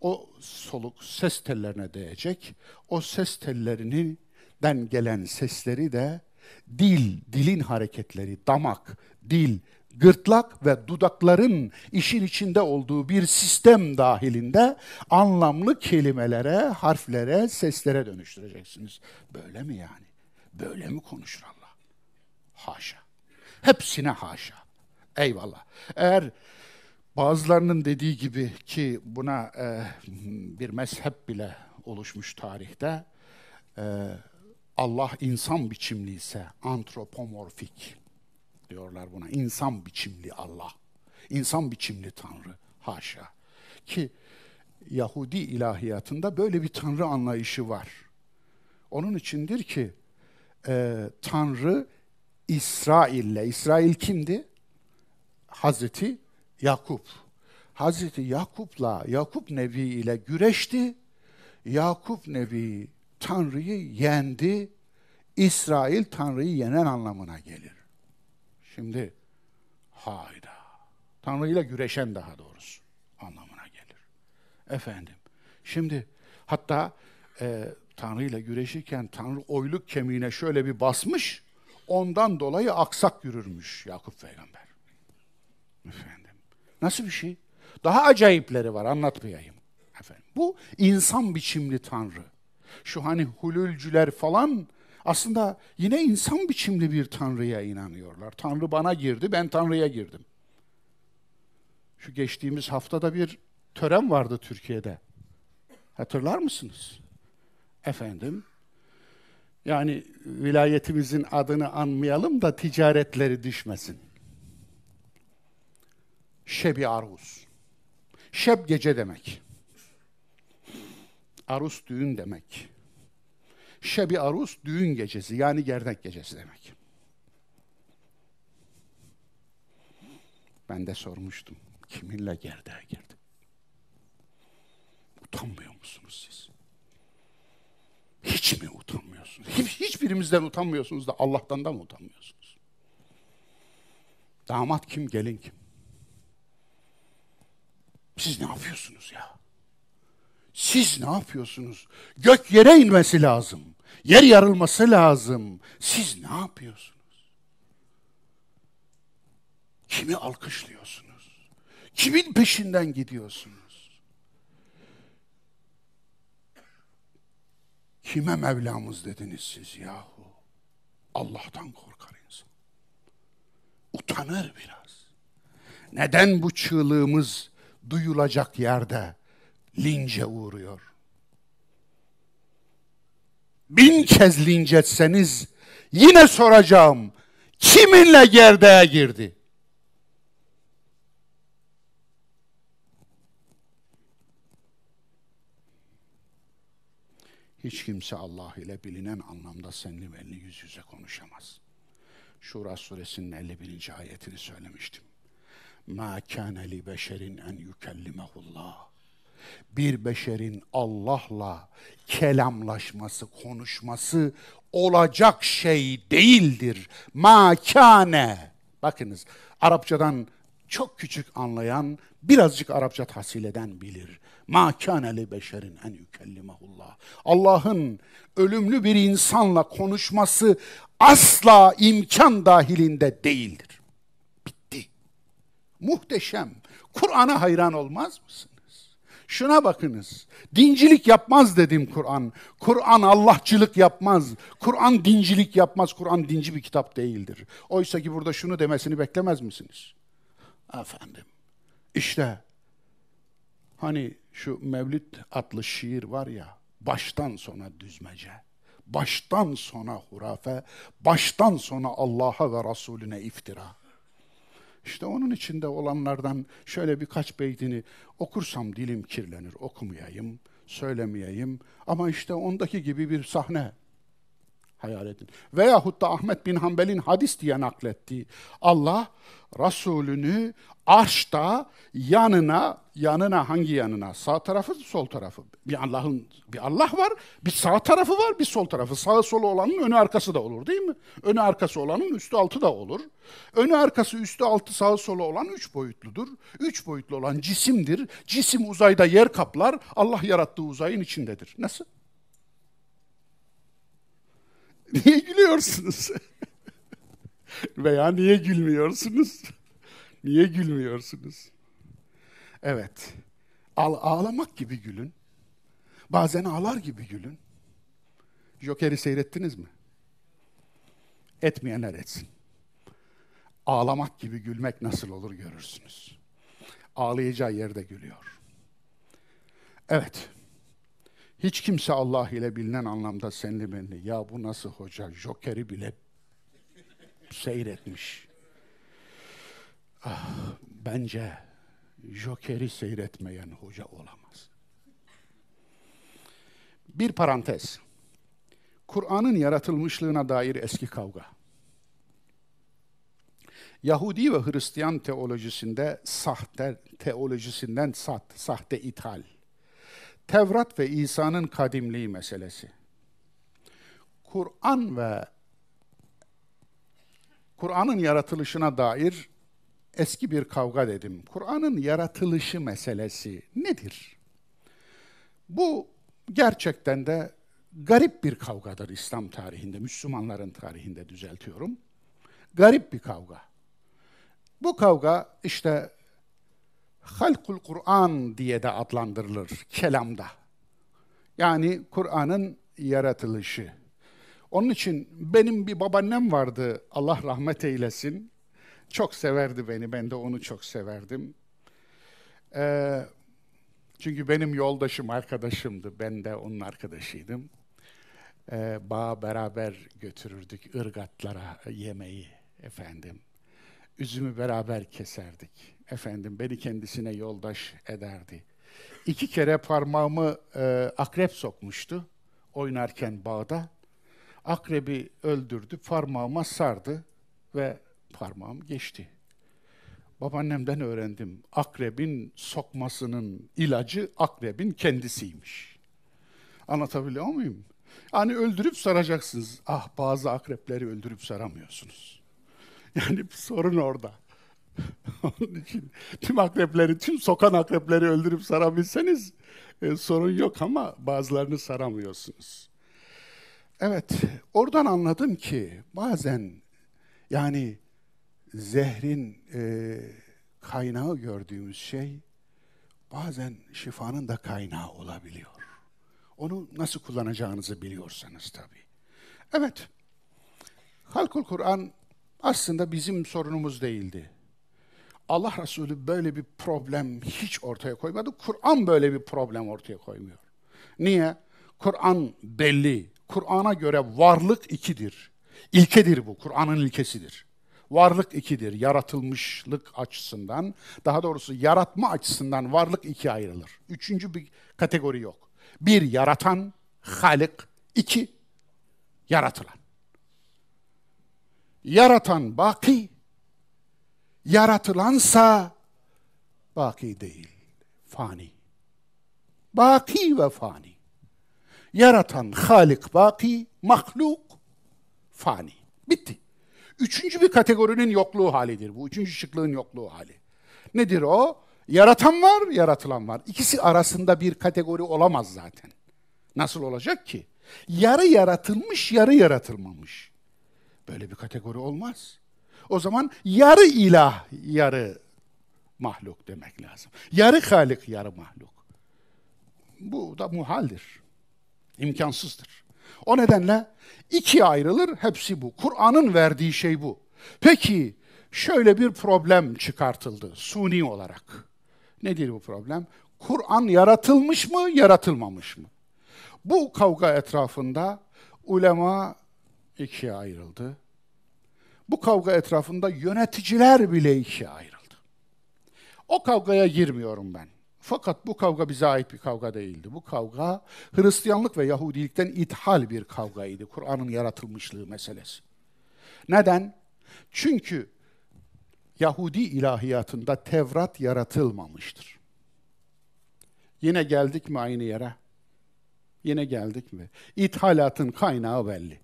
o soluk ses tellerine değecek, o ses tellerinden gelen sesleri de dil, dilin hareketleri, damak, dil, gırtlak ve dudakların işin içinde olduğu bir sistem dahilinde anlamlı kelimelere, harflere, seslere dönüştüreceksiniz. Böyle mi yani? Böyle mi konuşur Allah? Haşa. Hepsine haşa. Eyvallah. Eğer bazılarının dediği gibi ki buna e, bir mezhep bile oluşmuş tarihte e, Allah insan biçimli ise antropomorfik diyorlar buna. İnsan biçimli Allah. İnsan biçimli Tanrı. Haşa. Ki Yahudi ilahiyatında böyle bir Tanrı anlayışı var. Onun içindir ki e, Tanrı İsrail'le, İsrail kimdi? Hazreti Yakup. Hazreti Yakup'la Yakup Nebi ile güreşti. Yakup Nebi Tanrı'yı yendi. İsrail Tanrı'yı yenen anlamına gelir. Şimdi hayda. Tanrı ile güreşen daha doğrusu anlamına gelir. Efendim. Şimdi hatta e, Tanrı ile güreşirken Tanrı oyluk kemiğine şöyle bir basmış. Ondan dolayı aksak yürürmüş Yakup peygamber. Efendim. Nasıl bir şey? Daha acayipleri var anlatmayayım. Efendim. Bu insan biçimli Tanrı. Şu hani hulülcüler falan aslında yine insan biçimli bir Tanrı'ya inanıyorlar. Tanrı bana girdi, ben Tanrı'ya girdim. Şu geçtiğimiz haftada bir tören vardı Türkiye'de. Hatırlar mısınız? Efendim, yani vilayetimizin adını anmayalım da ticaretleri düşmesin. Şebi aruz. Şeb gece demek. Arus düğün demek. Şebi arus düğün gecesi yani gerdek gecesi demek. Ben de sormuştum. Kiminle gerdeğe girdim? utanmıyorsunuz siz? Hiç mi utanmıyorsunuz? Hiç, hiçbirimizden utanmıyorsunuz da Allah'tan da mı utanmıyorsunuz? Damat kim, gelin kim? Siz ne yapıyorsunuz ya? Siz ne yapıyorsunuz? Gök yere inmesi lazım. Yer yarılması lazım. Siz ne yapıyorsunuz? Kimi alkışlıyorsunuz? Kimin peşinden gidiyorsunuz? Kime Mevlamız dediniz siz yahu? Allah'tan korkar insan. Utanır biraz. Neden bu çığlığımız duyulacak yerde lince uğruyor? Bin kez linç etseniz yine soracağım. Kiminle gerdeğe girdi? Hiç kimse Allah ile bilinen anlamda senli benli yüz yüze konuşamaz. Şura suresinin 51. ayetini söylemiştim. Ma kâne li beşerin en yükellimehullah. Bir beşerin Allah'la kelamlaşması, konuşması olacak şey değildir. Ma kâne. Bakınız Arapçadan çok küçük anlayan, birazcık Arapça tahsil eden bilir. Ma li beşerin en yükellimehullah. Allah'ın ölümlü bir insanla konuşması asla imkan dahilinde değildir. Bitti. Muhteşem. Kur'an'a hayran olmaz mısınız? Şuna bakınız. Dincilik yapmaz dedim Kur'an. Kur'an Allahçılık yapmaz. Kur'an dincilik yapmaz. Kur'an dinci bir kitap değildir. Oysa ki burada şunu demesini beklemez misiniz? Efendim. İşte hani şu Mevlid adlı şiir var ya, baştan sona düzmece, baştan sona hurafe, baştan sona Allah'a ve Resulüne iftira. İşte onun içinde olanlardan şöyle birkaç beytini okursam dilim kirlenir, okumayayım, söylemeyeyim. Ama işte ondaki gibi bir sahne hayal edin. Veyahut da Ahmet bin Hanbel'in hadis diye naklettiği Allah Resulünü arşta yanına, yanına hangi yanına? Sağ tarafı, sol tarafı. Bir Allah'ın bir Allah var, bir sağ tarafı var, bir sol tarafı. Sağı solu olanın önü arkası da olur değil mi? Önü arkası olanın üstü altı da olur. Önü arkası üstü altı sağı solu olan üç boyutludur. Üç boyutlu olan cisimdir. Cisim uzayda yer kaplar. Allah yarattığı uzayın içindedir. Nasıl? Niye gülüyorsunuz? [LAUGHS] Veya niye gülmüyorsunuz? niye gülmüyorsunuz? Evet. Ağ ağlamak gibi gülün. Bazen ağlar gibi gülün. Joker'i seyrettiniz mi? Etmeyenler etsin. Ağlamak gibi gülmek nasıl olur görürsünüz. Ağlayacağı yerde gülüyor. Evet. Hiç kimse Allah ile bilinen anlamda senli benli. Ya bu nasıl hoca? Joker'i bile seyretmiş. Ah, bence Joker'i seyretmeyen hoca olamaz. Bir parantez. Kur'an'ın yaratılmışlığına dair eski kavga. Yahudi ve Hristiyan teolojisinde sahte teolojisinden sahte, sahte ithal. Tevrat ve İsa'nın kadimliği meselesi. Kur'an ve Kur'an'ın yaratılışına dair eski bir kavga dedim. Kur'an'ın yaratılışı meselesi nedir? Bu gerçekten de garip bir kavgadır İslam tarihinde, Müslümanların tarihinde düzeltiyorum. Garip bir kavga. Bu kavga işte halkul Kur'an diye de adlandırılır kelamda. Yani Kur'an'ın yaratılışı. Onun için benim bir babaannem vardı, Allah rahmet eylesin. Çok severdi beni, ben de onu çok severdim. Ee, çünkü benim yoldaşım, arkadaşımdı, ben de onun arkadaşıydım. Ee, bağa beraber götürürdük ırgatlara yemeği efendim. Üzümü beraber keserdik. Efendim beni kendisine yoldaş ederdi. İki kere parmağımı e, akrep sokmuştu oynarken bağda. Akrebi öldürdü, parmağıma sardı ve parmağım geçti. Babaannemden öğrendim. Akrebin sokmasının ilacı akrebin kendisiymiş. Anlatabiliyor muyum? Yani öldürüp saracaksınız. Ah bazı akrepleri öldürüp saramıyorsunuz. [LAUGHS] Yani sorun orada. [LAUGHS] Onun için tüm akrepleri, tüm sokan akrepleri öldürüp sarabilseniz e, sorun yok ama bazılarını saramıyorsunuz. Evet, oradan anladım ki bazen yani zehrin e, kaynağı gördüğümüz şey bazen şifanın da kaynağı olabiliyor. Onu nasıl kullanacağınızı biliyorsanız tabii. Evet, Halkul Kur'an aslında bizim sorunumuz değildi. Allah Resulü böyle bir problem hiç ortaya koymadı. Kur'an böyle bir problem ortaya koymuyor. Niye? Kur'an belli. Kur'an'a göre varlık ikidir. İlkedir bu. Kur'an'ın ilkesidir. Varlık ikidir. Yaratılmışlık açısından, daha doğrusu yaratma açısından varlık iki ayrılır. Üçüncü bir kategori yok. Bir yaratan, halik. iki yaratılan. Yaratan baki, yaratılansa baki değil, fani. Baki ve fani. Yaratan halik baki, mahluk fani. Bitti. Üçüncü bir kategorinin yokluğu halidir bu. Üçüncü şıklığın yokluğu hali. Nedir o? Yaratan var, yaratılan var. İkisi arasında bir kategori olamaz zaten. Nasıl olacak ki? Yarı yaratılmış, yarı yaratılmamış. Böyle bir kategori olmaz. O zaman yarı ilah, yarı mahluk demek lazım. Yarı halik, yarı mahluk. Bu da muhaldir. İmkansızdır. O nedenle ikiye ayrılır, hepsi bu. Kur'an'ın verdiği şey bu. Peki, şöyle bir problem çıkartıldı suni olarak. Nedir bu problem? Kur'an yaratılmış mı, yaratılmamış mı? Bu kavga etrafında ulema ikiye ayrıldı. Bu kavga etrafında yöneticiler bile ikiye ayrıldı. O kavgaya girmiyorum ben. Fakat bu kavga bize ait bir kavga değildi. Bu kavga Hristiyanlık ve Yahudilikten ithal bir kavgaydı. Kur'an'ın yaratılmışlığı meselesi. Neden? Çünkü Yahudi ilahiyatında Tevrat yaratılmamıştır. Yine geldik mi aynı yere? Yine geldik mi? İthalatın kaynağı belli.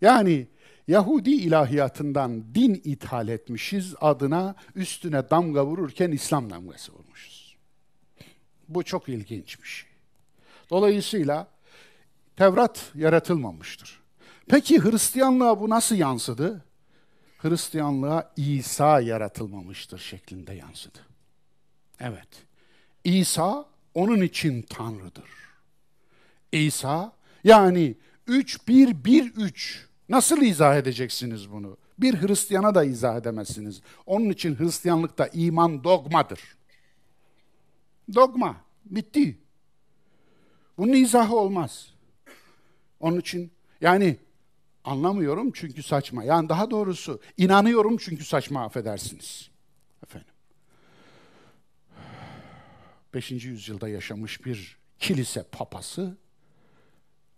Yani Yahudi ilahiyatından din ithal etmişiz adına üstüne damga vururken İslam damgası vurmuşuz. Bu çok ilginç bir şey. Dolayısıyla Tevrat yaratılmamıştır. Peki Hristiyanlığa bu nasıl yansıdı? Hristiyanlığa İsa yaratılmamıştır şeklinde yansıdı. Evet. İsa onun için Tanrı'dır. İsa yani 3 1 1 3 nasıl izah edeceksiniz bunu? Bir Hristiyana da izah edemezsiniz. Onun için Hristiyanlıkta iman dogmadır. Dogma. Bitti. Bunun izahı olmaz. Onun için yani anlamıyorum çünkü saçma. Yani daha doğrusu inanıyorum çünkü saçma affedersiniz. Efendim. 5. yüzyılda yaşamış bir kilise papası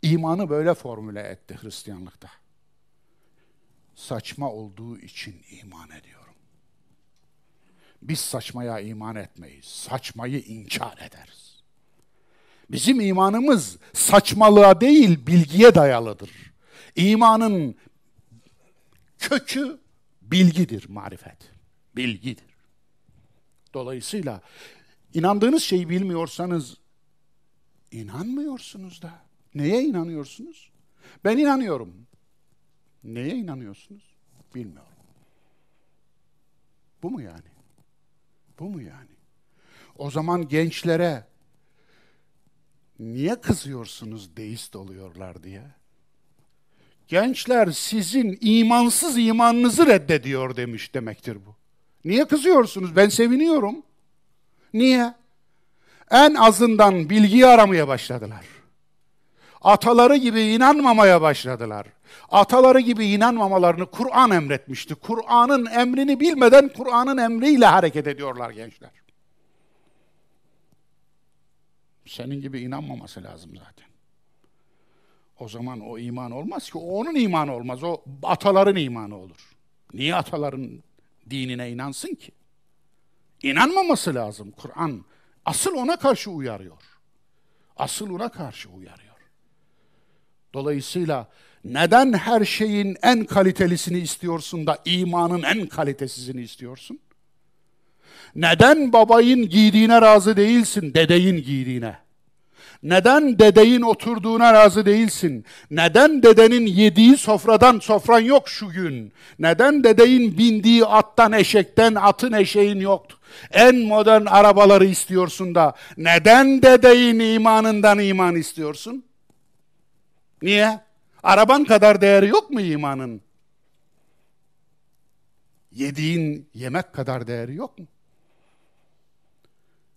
imanı böyle formüle etti Hristiyanlıkta. Saçma olduğu için iman ediyorum. Biz saçmaya iman etmeyiz. Saçmayı inkar ederiz. Bizim imanımız saçmalığa değil bilgiye dayalıdır. İmanın kökü bilgidir, marifet. Bilgidir. Dolayısıyla inandığınız şeyi bilmiyorsanız inanmıyorsunuz da. Neye inanıyorsunuz? Ben inanıyorum. Neye inanıyorsunuz? Bilmiyorum. Bu mu yani? Bu mu yani? O zaman gençlere niye kızıyorsunuz deist oluyorlar diye? Gençler sizin imansız imanınızı reddediyor demiş demektir bu. Niye kızıyorsunuz? Ben seviniyorum. Niye? En azından bilgiyi aramaya başladılar. Ataları gibi inanmamaya başladılar. Ataları gibi inanmamalarını Kur'an emretmişti. Kur'an'ın emrini bilmeden Kur'an'ın emriyle hareket ediyorlar gençler. Senin gibi inanmaması lazım zaten. O zaman o iman olmaz ki. Onun imanı olmaz. O ataların imanı olur. Niye ataların dinine inansın ki? İnanmaması lazım Kur'an. Asıl ona karşı uyarıyor. Asıl ona karşı uyarıyor. Dolayısıyla neden her şeyin en kalitelisini istiyorsun da imanın en kalitesizini istiyorsun? Neden babayın giydiğine razı değilsin, dedeyin giydiğine? Neden dedeyin oturduğuna razı değilsin? Neden dedenin yediği sofradan sofran yok şu gün? Neden dedeyin bindiği attan eşekten atın eşeğin yoktu? En modern arabaları istiyorsun da neden dedeyin imanından iman istiyorsun? Niye? Araban kadar değeri yok mu imanın? Yediğin yemek kadar değeri yok mu?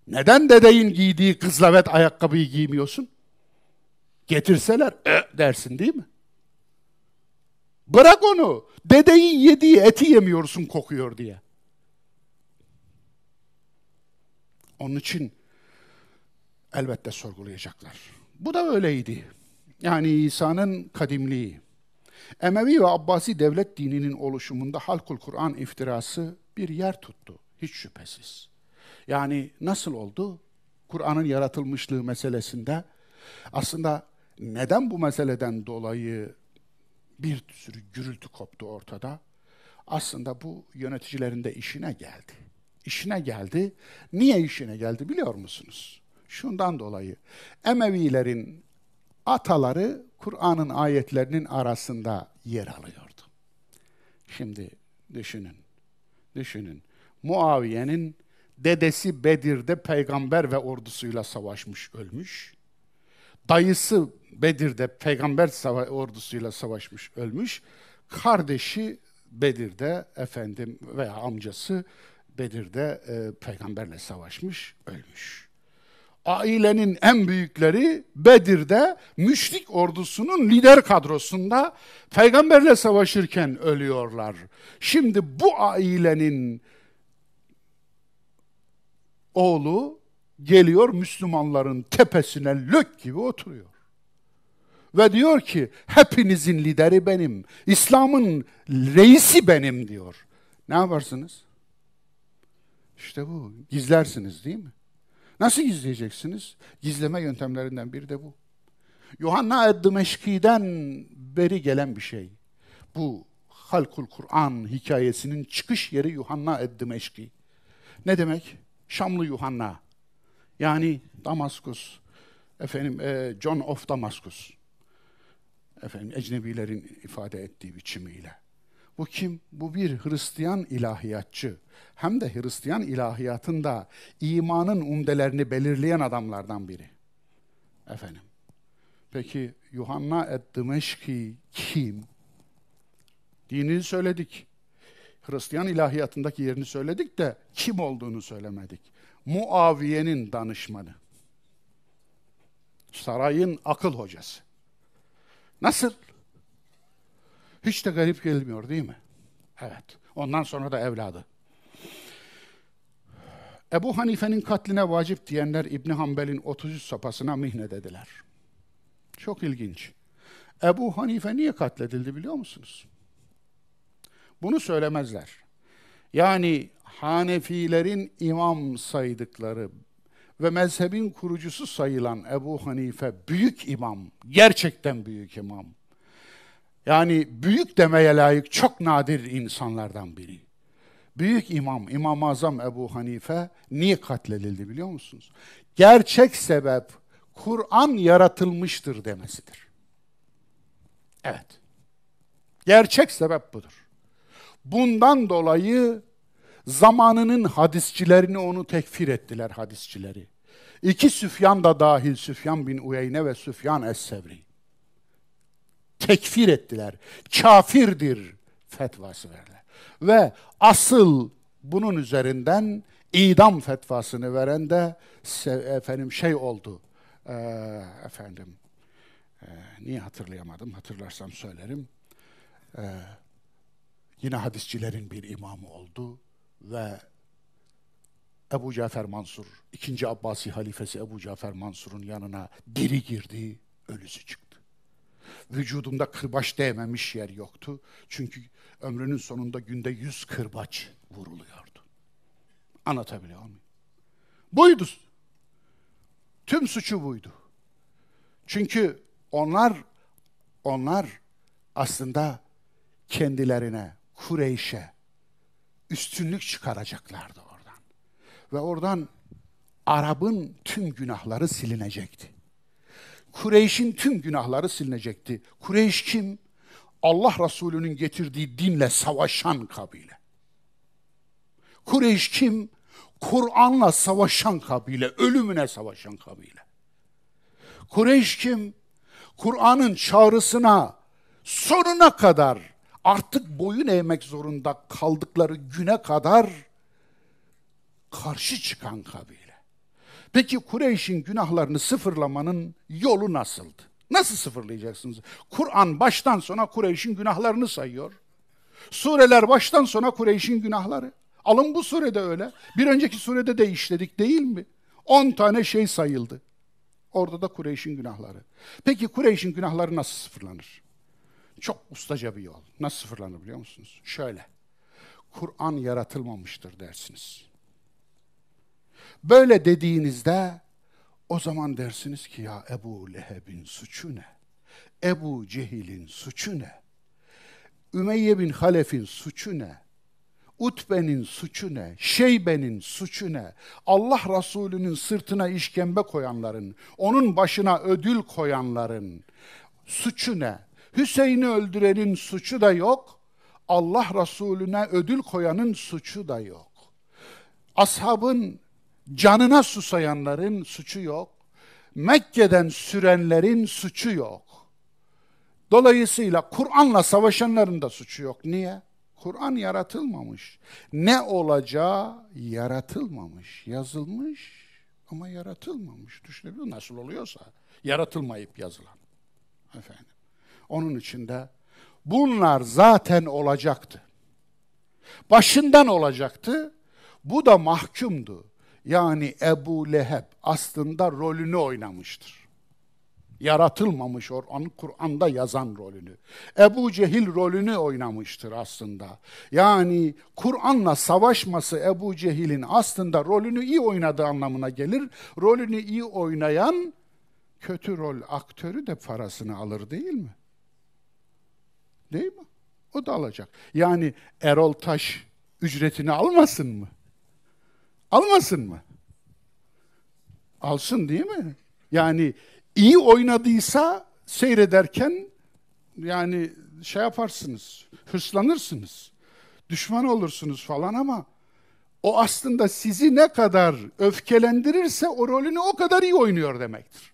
Neden dedeyin giydiği kızlavet ayakkabıyı giymiyorsun? Getirseler e dersin değil mi? Bırak onu. Dedeyin yediği eti yemiyorsun kokuyor diye. Onun için elbette sorgulayacaklar. Bu da öyleydi. Yani İsa'nın kadimliği. Emevi ve Abbasi devlet dininin oluşumunda Halkul Kur'an iftirası bir yer tuttu. Hiç şüphesiz. Yani nasıl oldu? Kur'an'ın yaratılmışlığı meselesinde aslında neden bu meseleden dolayı bir sürü gürültü koptu ortada? Aslında bu yöneticilerin de işine geldi. İşine geldi. Niye işine geldi biliyor musunuz? Şundan dolayı Emevilerin ataları Kur'an'ın ayetlerinin arasında yer alıyordu. Şimdi düşünün, düşünün. Muaviye'nin dedesi Bedir'de peygamber ve ordusuyla savaşmış, ölmüş. Dayısı Bedir'de peygamber sava ordusuyla savaşmış, ölmüş. Kardeşi Bedir'de efendim veya amcası Bedir'de e, peygamberle savaşmış, ölmüş. Ailenin en büyükleri Bedir'de müşrik ordusunun lider kadrosunda peygamberle savaşırken ölüyorlar. Şimdi bu ailenin oğlu geliyor Müslümanların tepesine lök gibi oturuyor. Ve diyor ki hepinizin lideri benim, İslam'ın reisi benim diyor. Ne yaparsınız? İşte bu. Gizlersiniz değil mi? Nasıl gizleyeceksiniz? Gizleme yöntemlerinden biri de bu. Yuhanna Eddimeşki'den beri gelen bir şey. Bu Halkul Kur'an hikayesinin çıkış yeri Yuhanna Eddimeşki. Ne demek? Şamlı Yuhanna. Yani Damaskus. Efendim e, John of Damascus. Efendim ecnebilerin ifade ettiği biçimiyle. Bu kim? Bu bir Hristiyan ilahiyatçı. Hem de Hristiyan ilahiyatında imanın umdelerini belirleyen adamlardan biri. Efendim. Peki Yuhanna et-Dimeşki kim? Dinini söyledik. Hristiyan ilahiyatındaki yerini söyledik de kim olduğunu söylemedik. Muaviye'nin danışmanı. Sarayın akıl hocası. Nasıl? Hiç de garip gelmiyor değil mi? Evet. Ondan sonra da evladı. Ebu Hanife'nin katline vacip diyenler İbni Hanbel'in 33 sapasına mihnet ediler. Çok ilginç. Ebu Hanife niye katledildi biliyor musunuz? Bunu söylemezler. Yani Hanefilerin imam saydıkları ve mezhebin kurucusu sayılan Ebu Hanife büyük imam, gerçekten büyük imam. Yani büyük demeye layık çok nadir insanlardan biri. Büyük imam, İmam-ı Azam Ebu Hanife niye katledildi biliyor musunuz? Gerçek sebep Kur'an yaratılmıştır demesidir. Evet. Gerçek sebep budur. Bundan dolayı zamanının hadisçilerini onu tekfir ettiler hadisçileri. İki Süfyan da dahil Süfyan bin Uyeyne ve Süfyan Es-Sevri. Tekfir ettiler. Kafirdir fetvası verdiler. Ve asıl bunun üzerinden idam fetvasını veren de efendim şey oldu. Ee, efendim e, niye hatırlayamadım? Hatırlarsam söylerim. Ee, yine hadisçilerin bir imamı oldu ve Ebu Cafer Mansur, ikinci Abbasi halifesi Ebu Cafer Mansur'un yanına diri girdi, ölüsü çıktı. Vücudumda kırbaç değmemiş yer yoktu. Çünkü ömrünün sonunda günde yüz kırbaç vuruluyordu. Anlatabiliyor muyum? Buydu. Tüm suçu buydu. Çünkü onlar Onlar aslında kendilerine, Kureyş'e üstünlük çıkaracaklardı oradan. Ve oradan Arap'ın tüm günahları silinecekti. Kureyş'in tüm günahları silinecekti. Kureyş kim? Allah Resulü'nün getirdiği dinle savaşan kabile. Kureyş kim? Kur'an'la savaşan kabile, ölümüne savaşan kabile. Kureyş kim? Kur'an'ın çağrısına sonuna kadar artık boyun eğmek zorunda kaldıkları güne kadar karşı çıkan kabile. Peki Kureyş'in günahlarını sıfırlamanın yolu nasıldı? Nasıl sıfırlayacaksınız? Kur'an baştan sona Kureyş'in günahlarını sayıyor. Sureler baştan sona Kureyş'in günahları. Alın bu surede öyle. Bir önceki surede de işledik değil mi? On tane şey sayıldı. Orada da Kureyş'in günahları. Peki Kureyş'in günahları nasıl sıfırlanır? Çok ustaca bir yol. Nasıl sıfırlanır biliyor musunuz? Şöyle. Kur'an yaratılmamıştır dersiniz. Böyle dediğinizde o zaman dersiniz ki ya Ebu Leheb'in suçu ne? Ebu Cehil'in suçu ne? Ümeyye bin Halef'in suçu ne? Utbe'nin suçu ne? Şeybe'nin suçu ne? Allah Resulü'nün sırtına işkembe koyanların, onun başına ödül koyanların suçu ne? Hüseyin'i öldürenin suçu da yok. Allah Resulüne ödül koyanın suçu da yok. Ashabın canına susayanların suçu yok. Mekke'den sürenlerin suçu yok. Dolayısıyla Kur'an'la savaşanların da suçu yok. Niye? Kur'an yaratılmamış. Ne olacağı yaratılmamış. Yazılmış ama yaratılmamış. Düşünebiliyor Nasıl oluyorsa yaratılmayıp yazılan. Efendim. Onun içinde bunlar zaten olacaktı. Başından olacaktı. Bu da mahkumdu. Yani Ebu Leheb aslında rolünü oynamıştır. Yaratılmamış Orhan Kur'an'da yazan rolünü. Ebu Cehil rolünü oynamıştır aslında. Yani Kur'an'la savaşması Ebu Cehil'in aslında rolünü iyi oynadığı anlamına gelir. Rolünü iyi oynayan kötü rol aktörü de parasını alır değil mi? Değil mi? O da alacak. Yani Erol Taş ücretini almasın mı? Almasın mı? Alsın değil mi? Yani iyi oynadıysa seyrederken yani şey yaparsınız, hırslanırsınız, düşman olursunuz falan ama o aslında sizi ne kadar öfkelendirirse o rolünü o kadar iyi oynuyor demektir.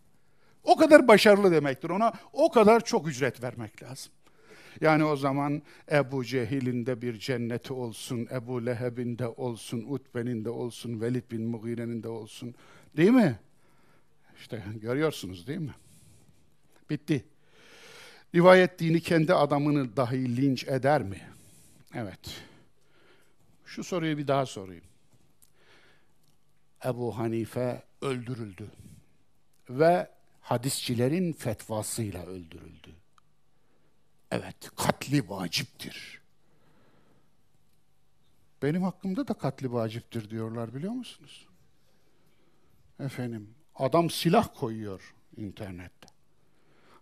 O kadar başarılı demektir. Ona o kadar çok ücret vermek lazım. Yani o zaman Ebu Cehil'in de bir cenneti olsun, Ebu Leheb'in de olsun, Utbe'nin de olsun, Velid bin Mughire'nin de olsun. Değil mi? İşte görüyorsunuz değil mi? Bitti. Rivayet dini kendi adamını dahi linç eder mi? Evet. Şu soruyu bir daha sorayım. Ebu Hanife öldürüldü ve hadisçilerin fetvasıyla öldürüldü. Evet, katli vaciptir. Benim hakkımda da katli vaciptir diyorlar biliyor musunuz? Efendim, adam silah koyuyor internette.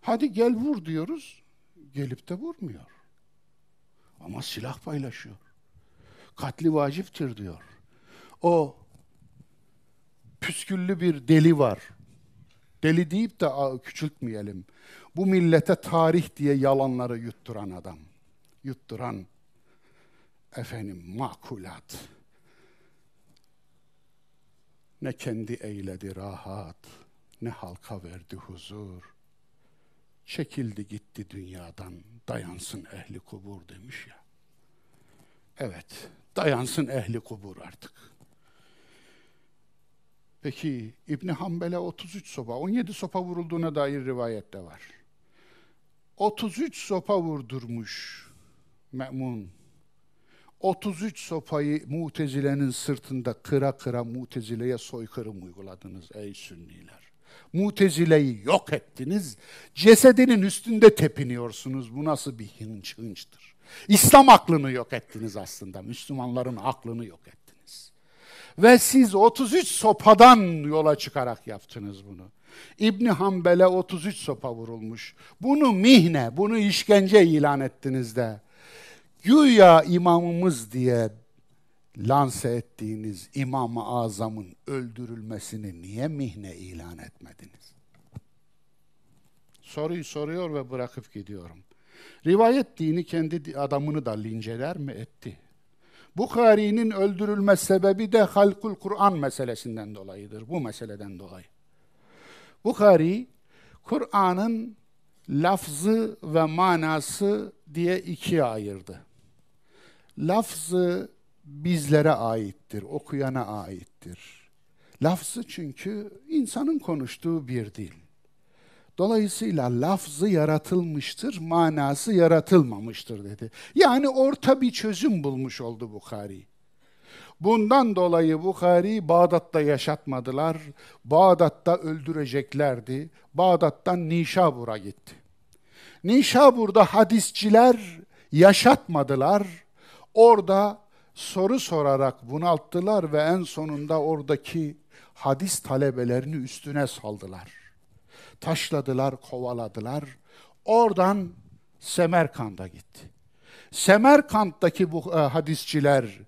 Hadi gel vur diyoruz, gelip de vurmuyor. Ama silah paylaşıyor. Katli vaciptir diyor. O püsküllü bir deli var. Deli deyip de küçültmeyelim. Bu millete tarih diye yalanları yutturan adam. Yutturan efendim makulat. Ne kendi eyledi rahat, ne halka verdi huzur. Çekildi gitti dünyadan, dayansın ehli kubur demiş ya. Evet, dayansın ehli kubur artık. Peki İbni Hanbel'e 33 sopa, 17 sopa vurulduğuna dair rivayette var. 33 sopa vurdurmuş Me'mun. 33 sopayı Mutezile'nin sırtında kıra kıra Mutezile'ye soykırım uyguladınız ey Sünniler. Mutezile'yi yok ettiniz. Cesedinin üstünde tepiniyorsunuz. Bu nasıl bir hınç hınçtır? İslam aklını yok ettiniz aslında. Müslümanların aklını yok ettiniz. Ve siz 33 sopadan yola çıkarak yaptınız bunu. İbni Hanbel'e 33 sopa vurulmuş. Bunu mihne, bunu işkence ilan ettiniz de. Güya imamımız diye lanse ettiğiniz İmam-ı Azam'ın öldürülmesini niye mihne ilan etmediniz? Soruyu soruyor ve bırakıp gidiyorum. Rivayet dini kendi adamını da linceler mi etti? Bukhari'nin öldürülme sebebi de halkul Kur'an meselesinden dolayıdır. Bu meseleden dolayı. Bukhari, Kur'an'ın lafzı ve manası diye ikiye ayırdı. Lafzı bizlere aittir, okuyana aittir. Lafzı çünkü insanın konuştuğu bir dil. Dolayısıyla lafzı yaratılmıştır, manası yaratılmamıştır dedi. Yani orta bir çözüm bulmuş oldu Bukhari. Bundan dolayı Bukhari Bağdat'ta yaşatmadılar. Bağdat'ta öldüreceklerdi. Bağdat'tan Nişabur'a gitti. Nişabur'da hadisçiler yaşatmadılar. Orada soru sorarak bunalttılar ve en sonunda oradaki hadis talebelerini üstüne saldılar. Taşladılar, kovaladılar. Oradan Semerkant'a gitti. Semerkant'taki bu e, hadisçiler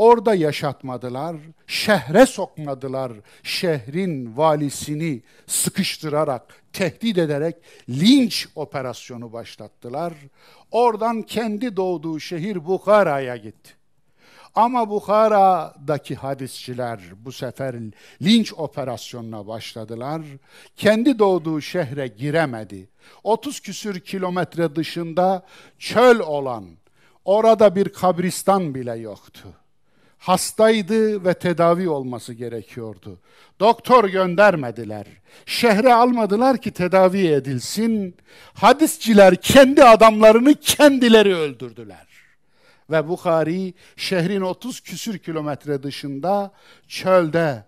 orada yaşatmadılar, şehre sokmadılar. Şehrin valisini sıkıştırarak, tehdit ederek linç operasyonu başlattılar. Oradan kendi doğduğu şehir Bukhara'ya gitti. Ama Bukhara'daki hadisçiler bu sefer linç operasyonuna başladılar. Kendi doğduğu şehre giremedi. 30 küsür kilometre dışında çöl olan, orada bir kabristan bile yoktu. Hastaydı ve tedavi olması gerekiyordu. Doktor göndermediler. Şehre almadılar ki tedavi edilsin. Hadisçiler kendi adamlarını kendileri öldürdüler ve Bukhari şehrin 30 küsür kilometre dışında çölde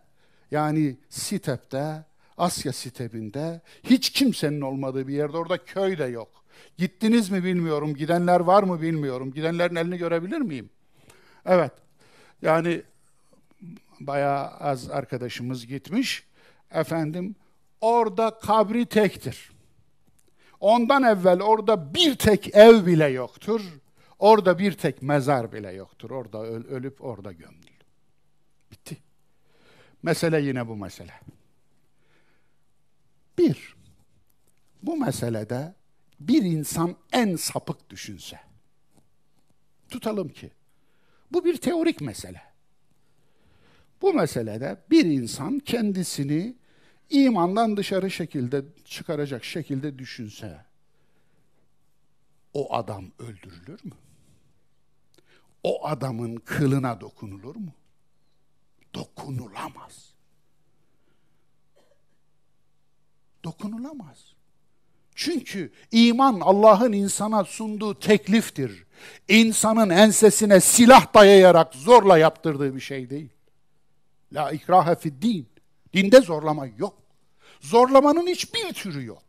yani Sitep'te, Asya Sitep'inde hiç kimsenin olmadığı bir yerde orada köy de yok. Gittiniz mi bilmiyorum, gidenler var mı bilmiyorum. Gidenlerin elini görebilir miyim? Evet, yani bayağı az arkadaşımız gitmiş. Efendim, orada kabri tektir. Ondan evvel orada bir tek ev bile yoktur. Orada bir tek mezar bile yoktur. Orada öl, ölüp orada gömülür. Bitti. Mesele yine bu mesele. Bir, bu meselede bir insan en sapık düşünse, tutalım ki, bu bir teorik mesele. Bu meselede bir insan kendisini imandan dışarı şekilde çıkaracak şekilde düşünse, o adam öldürülür mü? o adamın kılına dokunulur mu? Dokunulamaz. Dokunulamaz. Çünkü iman Allah'ın insana sunduğu tekliftir. İnsanın ensesine silah dayayarak zorla yaptırdığı bir şey değil. La ikrahe fid din. Dinde zorlama yok. Zorlamanın hiçbir türü yok.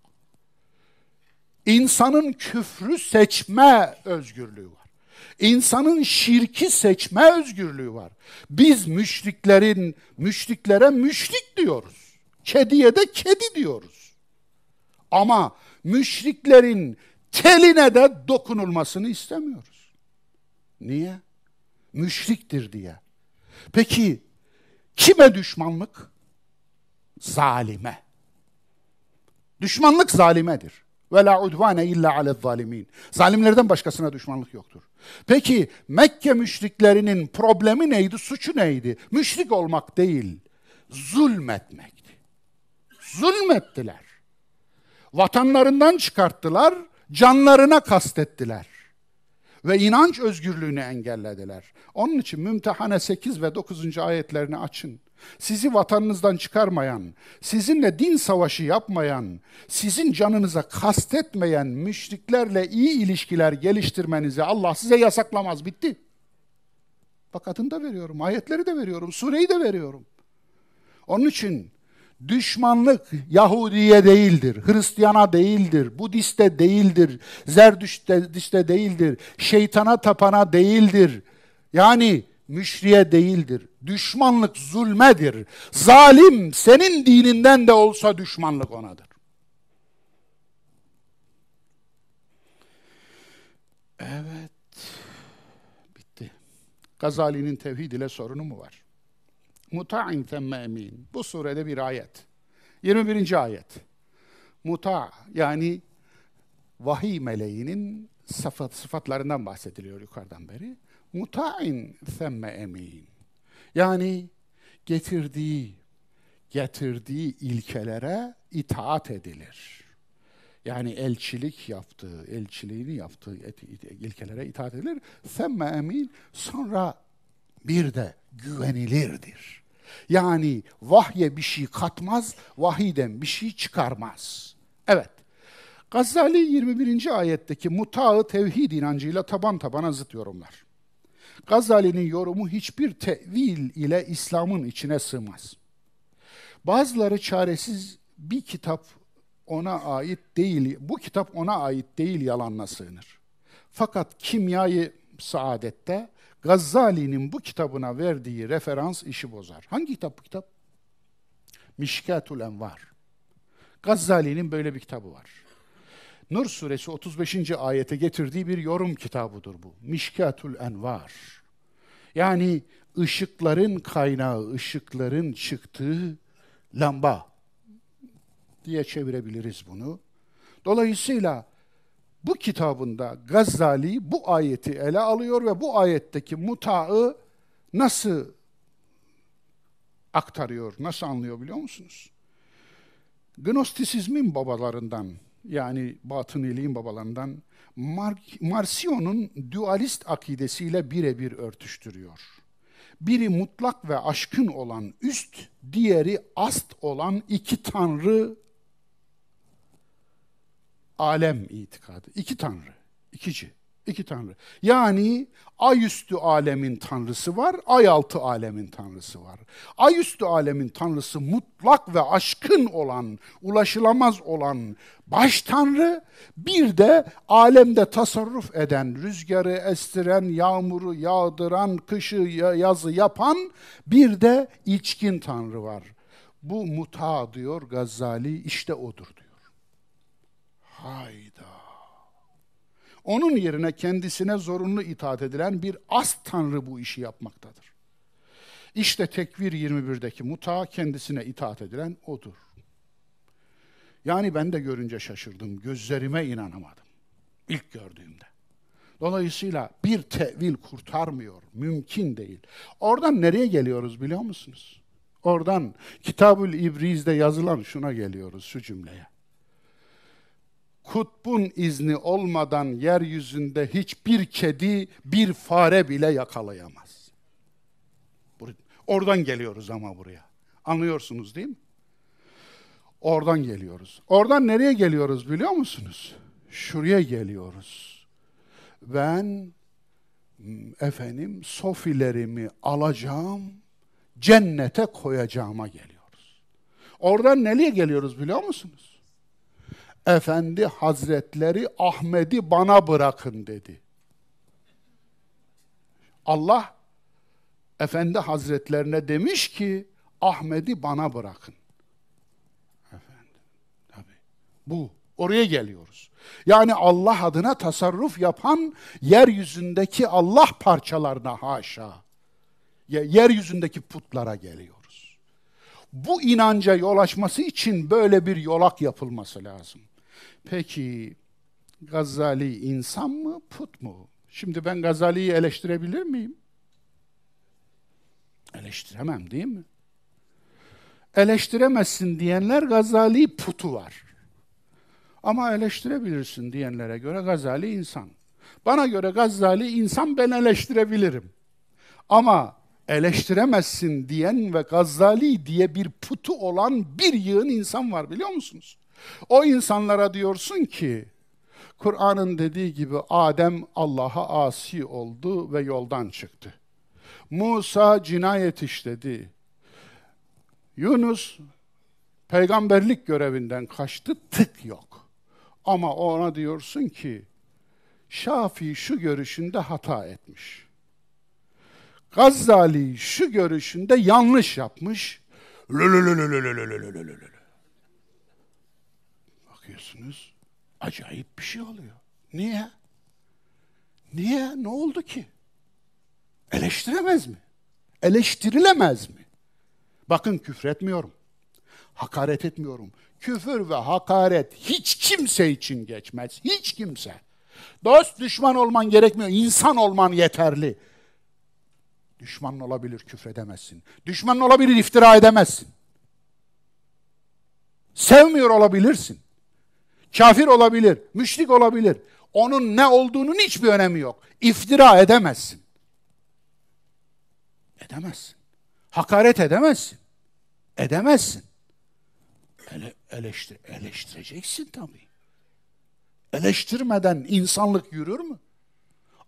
İnsanın küfrü seçme özgürlüğü var. İnsanın şirki seçme özgürlüğü var. Biz müşriklerin müşriklere müşrik diyoruz. Kediye de kedi diyoruz. Ama müşriklerin teline de dokunulmasını istemiyoruz. Niye? Müşriktir diye. Peki kime düşmanlık? Zalime. Düşmanlık zalimedir. Ve la udvane illa alel zalimin. Zalimlerden başkasına düşmanlık yoktur. Peki Mekke müşriklerinin problemi neydi, suçu neydi? Müşrik olmak değil, zulmetmekti. Zulmettiler. Vatanlarından çıkarttılar, canlarına kastettiler. Ve inanç özgürlüğünü engellediler. Onun için Mümtehane 8 ve 9. ayetlerini açın sizi vatanınızdan çıkarmayan, sizinle din savaşı yapmayan, sizin canınıza kastetmeyen müşriklerle iyi ilişkiler geliştirmenizi Allah size yasaklamaz. Bitti. Bak adını da veriyorum, ayetleri de veriyorum, sureyi de veriyorum. Onun için düşmanlık Yahudiye değildir, Hristiyana değildir, Budiste değildir, Zerdüşt'te değildir, şeytana tapana değildir. Yani müşriye değildir. Düşmanlık zulmedir. Zalim senin dininden de olsa düşmanlık onadır. Evet. Bitti. Gazali'nin tevhid ile sorunu mu var? Muta'in temme emin. Bu surede bir ayet. 21. ayet. Muta yani vahiy meleğinin sıfat, sıfatlarından bahsediliyor yukarıdan beri. Muta'in themme emin. Yani getirdiği getirdiği ilkelere itaat edilir. Yani elçilik yaptığı, elçiliğini yaptığı ilkelere itaat edilir. Themme emin sonra bir de güvenilirdir. Yani vahye bir şey katmaz, vahiden bir şey çıkarmaz. Evet, Gazali 21. ayetteki mutağı tevhid inancıyla taban tabana zıt yorumlar. Gazali'nin yorumu hiçbir tevil ile İslam'ın içine sığmaz. Bazıları çaresiz bir kitap ona ait değil, bu kitap ona ait değil yalanla sığınır. Fakat kimyayı saadette Gazali'nin bu kitabına verdiği referans işi bozar. Hangi kitap bu kitap? Mişkatul Envar. Gazali'nin böyle bir kitabı var. Nur suresi 35. ayete getirdiği bir yorum kitabıdır bu. Mişkatul Envar. Yani ışıkların kaynağı, ışıkların çıktığı lamba diye çevirebiliriz bunu. Dolayısıyla bu kitabında Gazali bu ayeti ele alıyor ve bu ayetteki mutağı nasıl aktarıyor, nasıl anlıyor biliyor musunuz? Gnostisizmin babalarından yani batıniliğin babalarından Mar Marsion'un dualist akidesiyle birebir örtüştürüyor. Biri mutlak ve aşkın olan üst, diğeri ast olan iki tanrı alem itikadı. İki tanrı, ikici, iki tanrı. Yani ay üstü alemin tanrısı var, ay altı alemin tanrısı var. Ay üstü alemin tanrısı mutlak ve aşkın olan, ulaşılamaz olan baş tanrı, bir de alemde tasarruf eden, rüzgarı estiren, yağmuru yağdıran, kışı yazı yapan bir de içkin tanrı var. Bu muta diyor Gazali, işte odur diyor. Hayda. Onun yerine kendisine zorunlu itaat edilen bir as tanrı bu işi yapmaktadır. İşte tekvir 21'deki muta kendisine itaat edilen odur. Yani ben de görünce şaşırdım, gözlerime inanamadım ilk gördüğümde. Dolayısıyla bir tevil kurtarmıyor, mümkün değil. Oradan nereye geliyoruz biliyor musunuz? Oradan Kitabül İbriz'de yazılan şuna geliyoruz, şu cümleye kutbun izni olmadan yeryüzünde hiçbir kedi bir fare bile yakalayamaz. Oradan geliyoruz ama buraya. Anlıyorsunuz değil mi? Oradan geliyoruz. Oradan nereye geliyoruz biliyor musunuz? Şuraya geliyoruz. Ben efendim sofilerimi alacağım, cennete koyacağıma geliyoruz. Oradan nereye geliyoruz biliyor musunuz? Efendi Hazretleri Ahmet'i bana bırakın dedi. Allah Efendi Hazretlerine demiş ki Ahmet'i bana bırakın. Efendim, tabii. Bu. Oraya geliyoruz. Yani Allah adına tasarruf yapan yeryüzündeki Allah parçalarına haşa. Yeryüzündeki putlara geliyoruz. Bu inanca yol açması için böyle bir yolak yapılması lazım. Peki Gazali insan mı, put mu? Şimdi ben Gazali'yi eleştirebilir miyim? Eleştiremem değil mi? Eleştiremezsin diyenler Gazali putu var. Ama eleştirebilirsin diyenlere göre Gazali insan. Bana göre Gazali insan ben eleştirebilirim. Ama eleştiremezsin diyen ve Gazali diye bir putu olan bir yığın insan var biliyor musunuz? O insanlara diyorsun ki, Kur'an'ın dediği gibi Adem Allah'a asi oldu ve yoldan çıktı. Musa cinayet işledi. Yunus peygamberlik görevinden kaçtı, tık yok. Ama ona diyorsun ki, Şafii şu görüşünde hata etmiş. Gazali şu görüşünde yanlış yapmış. Bakıyorsunuz acayip bir şey oluyor. Niye? Niye? Ne oldu ki? Eleştiremez mi? Eleştirilemez mi? Bakın küfür etmiyorum. Hakaret etmiyorum. Küfür ve hakaret hiç kimse için geçmez. Hiç kimse. Dost düşman olman gerekmiyor. İnsan olman yeterli. Düşman olabilir küfredemezsin. Düşman olabilir iftira edemezsin. Sevmiyor olabilirsin. Kafir olabilir, müşrik olabilir. Onun ne olduğunun hiçbir önemi yok. İftira edemezsin. Edemezsin. Hakaret edemezsin. Edemezsin. Ele, eleştir, eleştireceksin tabii. Eleştirmeden insanlık yürür mü?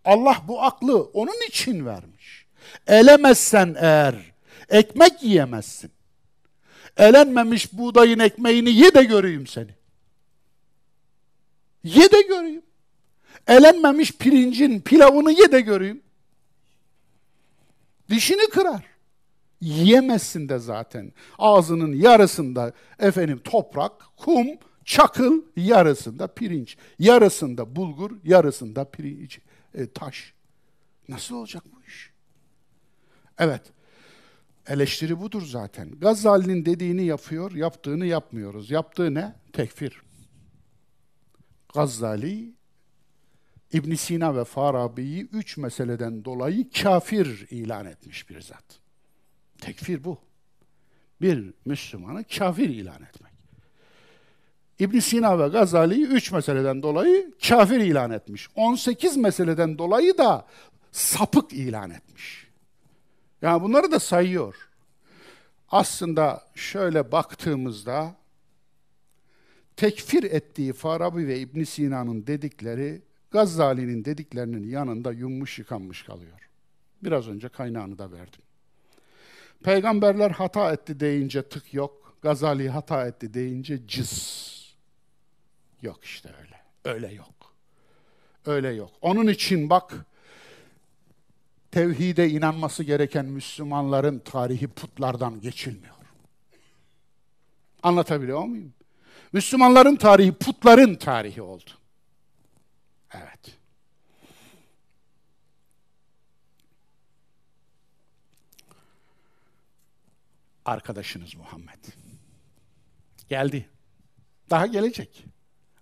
Allah bu aklı onun için vermiş. Elemezsen eğer ekmek yiyemezsin. Elenmemiş buğdayın ekmeğini ye de göreyim seni. Ye de göreyim. Elenmemiş pirincin pilavını ye de göreyim. Dişini kırar. Yiyemezsin de zaten. Ağzının yarısında efendim toprak, kum, çakıl, yarısında pirinç, yarısında bulgur, yarısında pirinç, e, taş. Nasıl olacak bu iş? Evet. Eleştiri budur zaten. Gazali'nin dediğini yapıyor, yaptığını yapmıyoruz. Yaptığı ne? Tekfir. Gazali, ibn Sina ve Farabi'yi üç meseleden dolayı kafir ilan etmiş bir zat. Tekfir bu. Bir Müslümanı kafir ilan etmek. ibn Sina ve Gazali'yi üç meseleden dolayı kafir ilan etmiş. 18 meseleden dolayı da sapık ilan etmiş. Yani bunları da sayıyor. Aslında şöyle baktığımızda tekfir ettiği Farabi ve İbn Sina'nın dedikleri Gazali'nin dediklerinin yanında yummuş yıkanmış kalıyor. Biraz önce kaynağını da verdim. Peygamberler hata etti deyince tık yok. Gazali hata etti deyince cız. Yok işte öyle. Öyle yok. Öyle yok. Onun için bak tevhide inanması gereken Müslümanların tarihi putlardan geçilmiyor. Anlatabiliyor muyum? Müslümanların tarihi putların tarihi oldu. Evet. Arkadaşınız Muhammed. Geldi. Daha gelecek.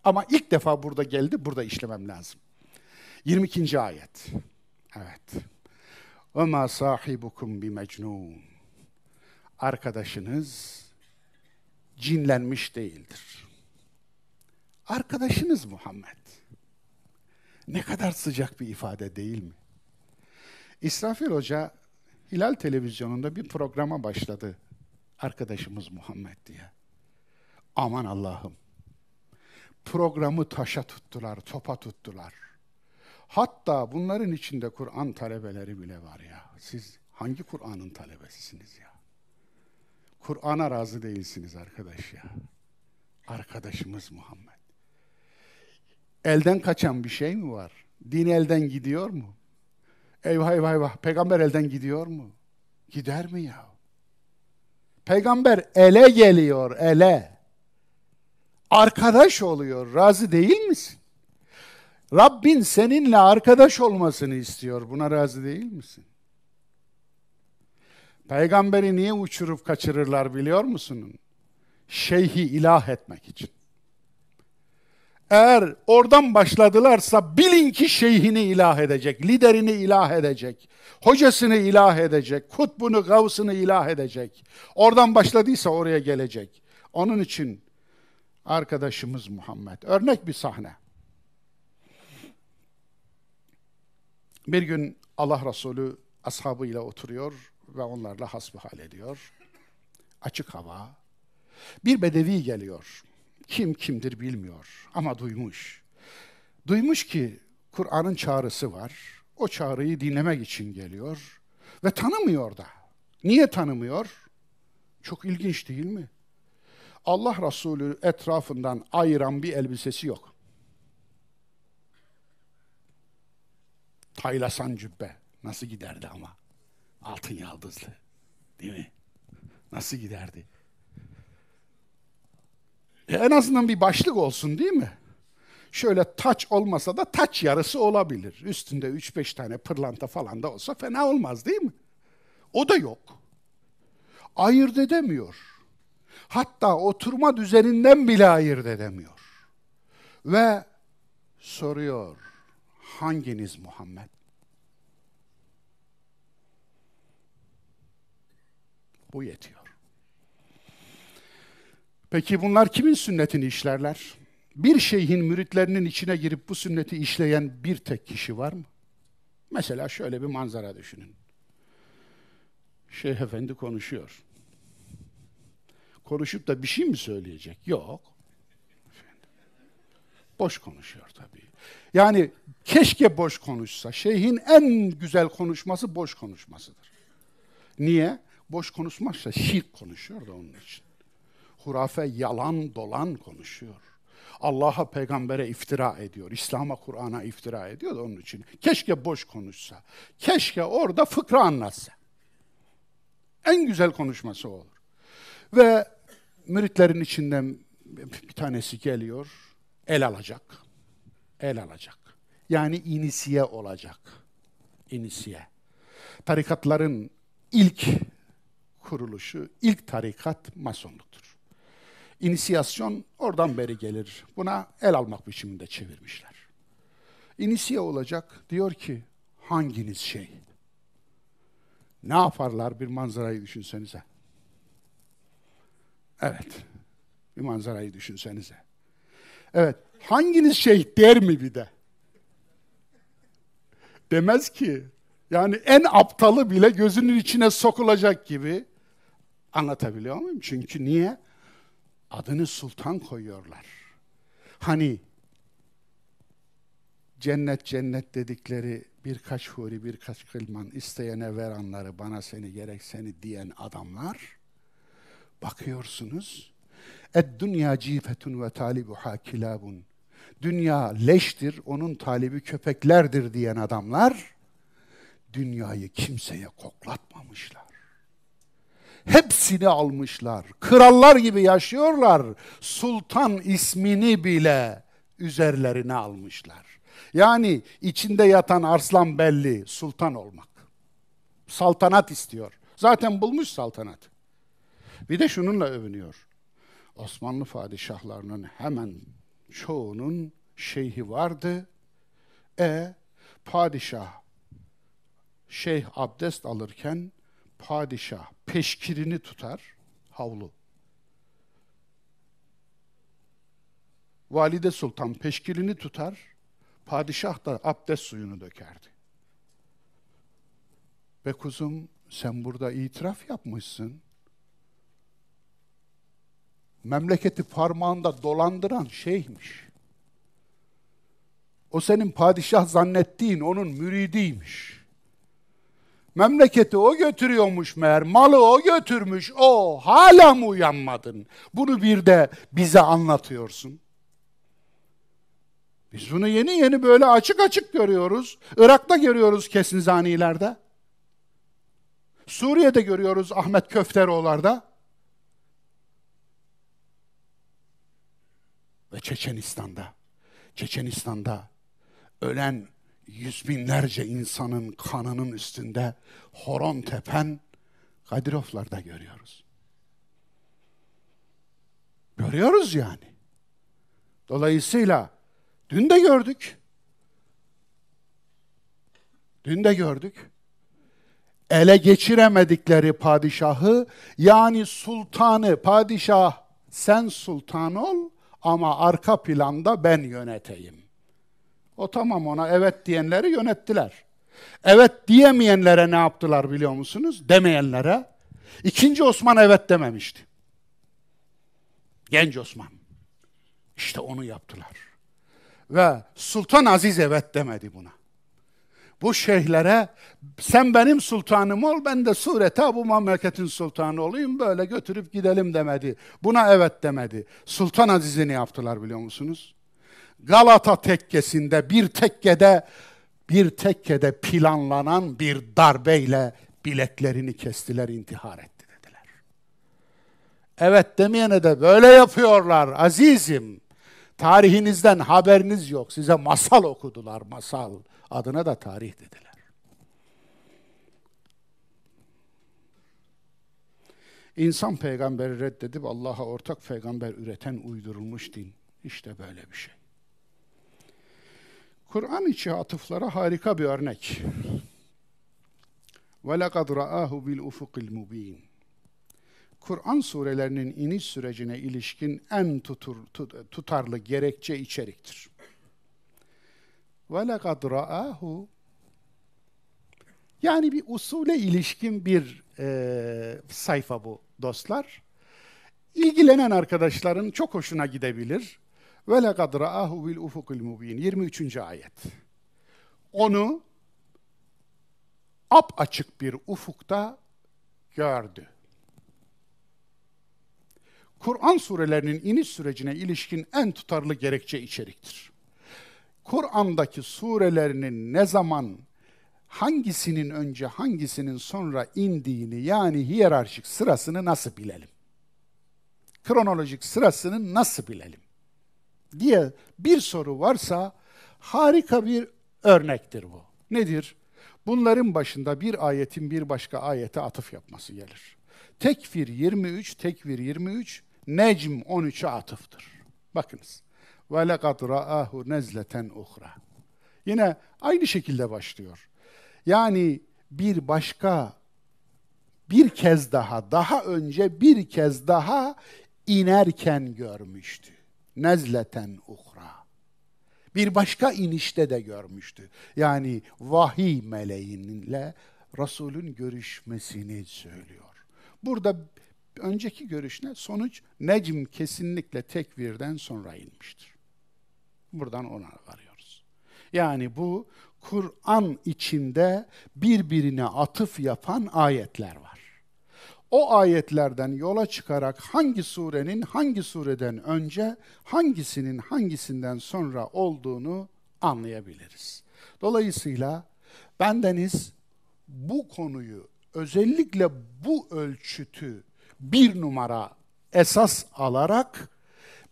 Ama ilk defa burada geldi, burada işlemem lazım. 22. ayet. Evet. Ve ma sahibukum bi mecnun. Arkadaşınız cinlenmiş değildir. Arkadaşınız Muhammed. Ne kadar sıcak bir ifade değil mi? İsrafil Hoca Hilal Televizyonu'nda bir programa başladı. Arkadaşımız Muhammed diye. Aman Allah'ım. Programı taşa tuttular, topa tuttular. Hatta bunların içinde Kur'an talebeleri bile var ya. Siz hangi Kur'an'ın talebesisiniz ya? Kur'an'a razı değilsiniz arkadaş ya. Arkadaşımız Muhammed. Elden kaçan bir şey mi var? Din elden gidiyor mu? Eyvah eyvah eyvah. Peygamber elden gidiyor mu? Gider mi ya? Peygamber ele geliyor, ele. Arkadaş oluyor. Razı değil misin? Rabbin seninle arkadaş olmasını istiyor. Buna razı değil misin? Peygamberi niye uçurup kaçırırlar biliyor musun? Şeyhi ilah etmek için. Eğer oradan başladılarsa bilin ki şeyhini ilah edecek, liderini ilah edecek, hocasını ilah edecek, kutbunu, gavsını ilah edecek. Oradan başladıysa oraya gelecek. Onun için arkadaşımız Muhammed. Örnek bir sahne. Bir gün Allah Resulü ashabıyla oturuyor ve onlarla hasbihal ediyor. Açık hava. Bir bedevi geliyor. Kim kimdir bilmiyor ama duymuş. Duymuş ki Kur'an'ın çağrısı var. O çağrıyı dinlemek için geliyor ve tanımıyor da. Niye tanımıyor? Çok ilginç değil mi? Allah Resulü etrafından ayıran bir elbisesi yok. Taylasan cübbe nasıl giderdi ama. Altın yaldızlı. Değil mi? Nasıl giderdi? E en azından bir başlık olsun değil mi? Şöyle taç olmasa da taç yarısı olabilir. Üstünde 3-5 tane pırlanta falan da olsa fena olmaz değil mi? O da yok. Ayırt edemiyor. Hatta oturma düzeninden bile ayırt edemiyor. Ve soruyor, hanginiz Muhammed? Bu yetiyor. Peki bunlar kimin sünnetini işlerler? Bir şeyhin müritlerinin içine girip bu sünneti işleyen bir tek kişi var mı? Mesela şöyle bir manzara düşünün. Şeyh Efendi konuşuyor. Konuşup da bir şey mi söyleyecek? Yok. Boş konuşuyor tabii. Yani keşke boş konuşsa. Şeyhin en güzel konuşması boş konuşmasıdır. Niye? Boş konuşmazsa şirk konuşuyor da onun için. Hurafe yalan dolan konuşuyor. Allah'a peygambere iftira ediyor. İslam'a Kur'an'a iftira ediyor da onun için. Keşke boş konuşsa. Keşke orada fıkra anlatsa. En güzel konuşması olur. Ve müritlerin içinden bir tanesi geliyor, el alacak. El alacak. Yani inisiye olacak. İnisiye. Tarikatların ilk kuruluşu, ilk tarikat masonluktur. İnisiyasyon oradan beri gelir. Buna el almak biçiminde çevirmişler. İnisiye olacak, diyor ki hanginiz şey? Ne yaparlar bir manzarayı düşünsenize. Evet, bir manzarayı düşünsenize. Evet, hanginiz şey der mi bir de? Demez ki. Yani en aptalı bile gözünün içine sokulacak gibi anlatabiliyor muyum? Çünkü niye? Adını sultan koyuyorlar. Hani cennet cennet dedikleri birkaç huri, birkaç kılman isteyene veranları bana seni gerek seni diyen adamlar bakıyorsunuz. Ed dünya cifetun ve talibuha kilabun. Dünya leştir, onun talibi köpeklerdir diyen adamlar dünyayı kimseye koklatmamışlar. Hepsini almışlar. Krallar gibi yaşıyorlar. Sultan ismini bile üzerlerine almışlar. Yani içinde yatan arslan belli, sultan olmak. Saltanat istiyor. Zaten bulmuş saltanat. Bir de şununla övünüyor. Osmanlı padişahlarının hemen çoğunun şeyhi vardı. E padişah şeyh abdest alırken padişah peşkirini tutar, havlu. Valide Sultan peşkirini tutar, padişah da abdest suyunu dökerdi. Be kuzum sen burada itiraf yapmışsın. Memleketi parmağında dolandıran şeymiş. O senin padişah zannettiğin onun müridiymiş. Memleketi o götürüyormuş meğer, malı o götürmüş, o hala mı uyanmadın? Bunu bir de bize anlatıyorsun. Biz bunu yeni yeni böyle açık açık görüyoruz. Irak'ta görüyoruz kesinzanilerde. Suriye'de görüyoruz Ahmet Köfteroğlar'da. Ve Çeçenistan'da. Çeçenistan'da ölen yüz binlerce insanın kanının üstünde horon tepen Kadirovlarda görüyoruz. Görüyoruz yani. Dolayısıyla dün de gördük. Dün de gördük. Ele geçiremedikleri padişahı yani sultanı, padişah sen sultan ol ama arka planda ben yöneteyim. O tamam ona evet diyenleri yönettiler. Evet diyemeyenlere ne yaptılar biliyor musunuz? Demeyenlere. İkinci Osman evet dememişti. Genç Osman. İşte onu yaptılar. Ve Sultan Aziz evet demedi buna. Bu şeyhlere sen benim sultanım ol ben de surete bu memleketin sultanı olayım böyle götürüp gidelim demedi. Buna evet demedi. Sultan Aziz'i ne yaptılar biliyor musunuz? Galata tekkesinde bir tekkede bir tekkede planlanan bir darbeyle bileklerini kestiler, intihar etti dediler. Evet demeyene de böyle yapıyorlar azizim. Tarihinizden haberiniz yok. Size masal okudular, masal. Adına da tarih dediler. İnsan peygamberi reddedip Allah'a ortak peygamber üreten uydurulmuş din. İşte böyle bir şey. Kur'an içi atıflara harika bir örnek. وَلَقَدْ رَآهُ بِالْاُفُقِ الْمُب۪ينَ Kur'an surelerinin iniş sürecine ilişkin en tutur, tutarlı gerekçe içeriktir. وَلَقَدْ رَآهُ Yani bir usule ilişkin bir e, sayfa bu dostlar. İlgilenen arkadaşların çok hoşuna gidebilir. Ve lekad ra'ahu bil ufukil mubin 23. ayet. Onu ap açık bir ufukta gördü. Kur'an surelerinin iniş sürecine ilişkin en tutarlı gerekçe içeriktir. Kur'an'daki surelerinin ne zaman hangisinin önce hangisinin sonra indiğini yani hiyerarşik sırasını nasıl bilelim? Kronolojik sırasını nasıl bilelim? Diye bir soru varsa harika bir örnektir bu. Nedir? Bunların başında bir ayetin bir başka ayete atıf yapması gelir. Tekfir 23, Tekvir 23, Necm 13'e atıftır. Bakınız. Ve lekad ra'ahu nezleten uhra. Yine aynı şekilde başlıyor. Yani bir başka bir kez daha, daha önce bir kez daha inerken görmüştü. Nezleten uhra. Bir başka inişte de görmüştü. Yani vahiy meleğinle Resul'ün görüşmesini söylüyor. Burada önceki görüş ne? Sonuç Necm kesinlikle tekvirden sonra inmiştir. Buradan ona varıyoruz. Yani bu Kur'an içinde birbirine atıf yapan ayetler var. O ayetlerden yola çıkarak hangi surenin hangi sureden önce, hangisinin hangisinden sonra olduğunu anlayabiliriz. Dolayısıyla bendeniz bu konuyu özellikle bu ölçütü bir numara esas alarak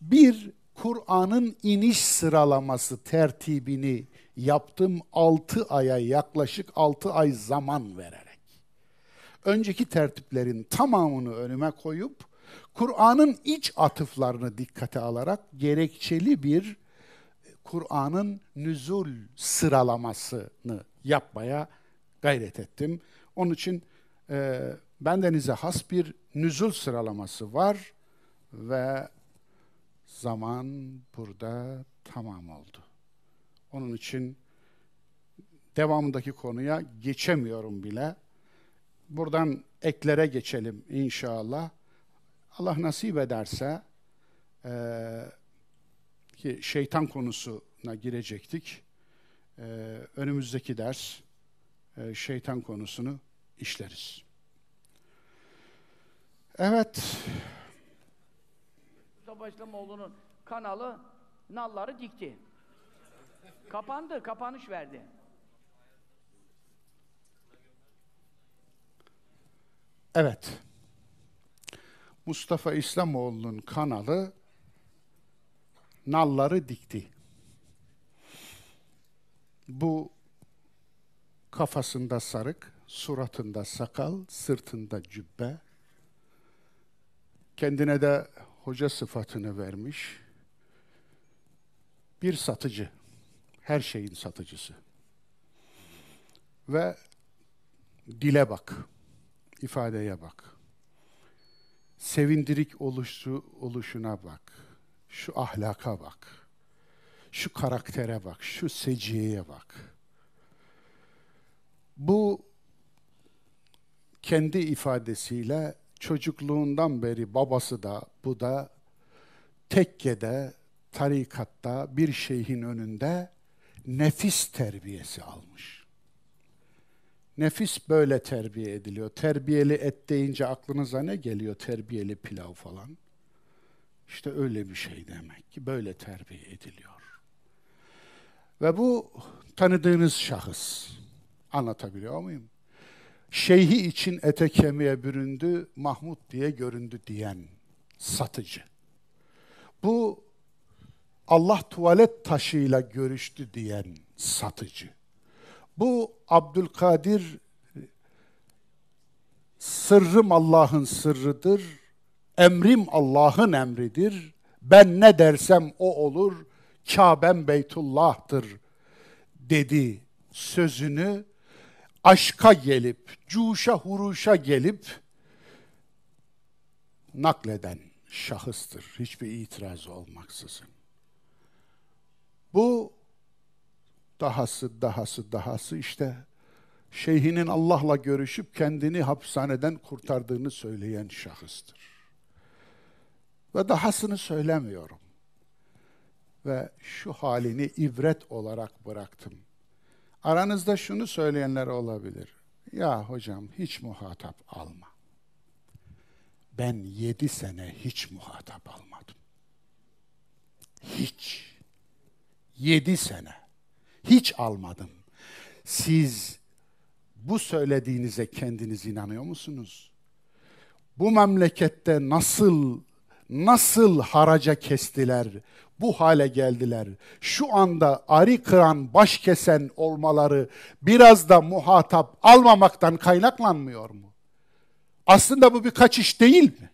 bir Kur'an'ın iniş sıralaması tertibini yaptım 6 aya yaklaşık 6 ay zaman vererek. Önceki tertiplerin tamamını önüme koyup Kur'an'ın iç atıflarını dikkate alarak gerekçeli bir Kur'an'ın nüzul sıralamasını yapmaya gayret ettim. Onun için e, bendenize has bir nüzul sıralaması var ve zaman burada tamam oldu. Onun için devamındaki konuya geçemiyorum bile. Buradan eklere geçelim inşallah. Allah nasip ederse e, ki şeytan konusuna girecektik. E, önümüzdeki ders e, şeytan konusunu işleriz. Evet. Mustafa İslamoğlu'nun kanalı nalları dikti. Kapandı, kapanış verdi. Evet. Mustafa İslamoğlu'nun kanalı nalları dikti. Bu kafasında sarık, suratında sakal, sırtında cübbe, kendine de hoca sıfatını vermiş bir satıcı, her şeyin satıcısı. Ve dile bak, ifadeye bak. Sevindirik oluşu, oluşuna bak. Şu ahlaka bak. Şu karaktere bak, şu seciyeye bak. Bu kendi ifadesiyle çocukluğundan beri babası da bu da tekkede, tarikatta bir şeyhin önünde nefis terbiyesi almış. Nefis böyle terbiye ediliyor. Terbiyeli et deyince aklınıza ne geliyor? Terbiyeli pilav falan. İşte öyle bir şey demek ki böyle terbiye ediliyor. Ve bu tanıdığınız şahıs. Anlatabiliyor muyum? şeyhi için ete kemiğe büründü, Mahmut diye göründü diyen satıcı. Bu Allah tuvalet taşıyla görüştü diyen satıcı. Bu Abdülkadir sırrım Allah'ın sırrıdır, emrim Allah'ın emridir, ben ne dersem o olur, Kabe'm Beytullah'tır dedi sözünü aşka gelip, cuşa huruşa gelip nakleden şahıstır. Hiçbir itiraz olmaksızın. Bu dahası, dahası, dahası işte şeyhinin Allah'la görüşüp kendini hapishaneden kurtardığını söyleyen şahıstır. Ve dahasını söylemiyorum. Ve şu halini ibret olarak bıraktım. Aranızda şunu söyleyenler olabilir. Ya hocam hiç muhatap alma. Ben yedi sene hiç muhatap almadım. Hiç. Yedi sene. Hiç almadım. Siz bu söylediğinize kendiniz inanıyor musunuz? Bu memlekette nasıl nasıl haraca kestiler, bu hale geldiler. Şu anda arı kıran, baş kesen olmaları biraz da muhatap almamaktan kaynaklanmıyor mu? Aslında bu bir kaçış değil mi?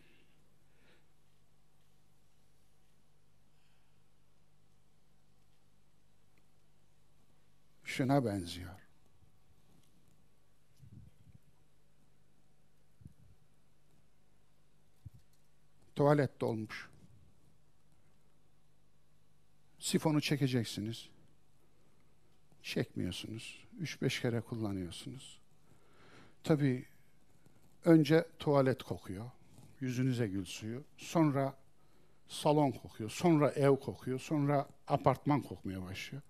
Şuna benziyor. Tuvalet dolmuş. Sifonu çekeceksiniz. Çekmiyorsunuz. Üç beş kere kullanıyorsunuz. Tabii önce tuvalet kokuyor. Yüzünüze gül suyu. Sonra salon kokuyor. Sonra ev kokuyor. Sonra apartman kokmaya başlıyor.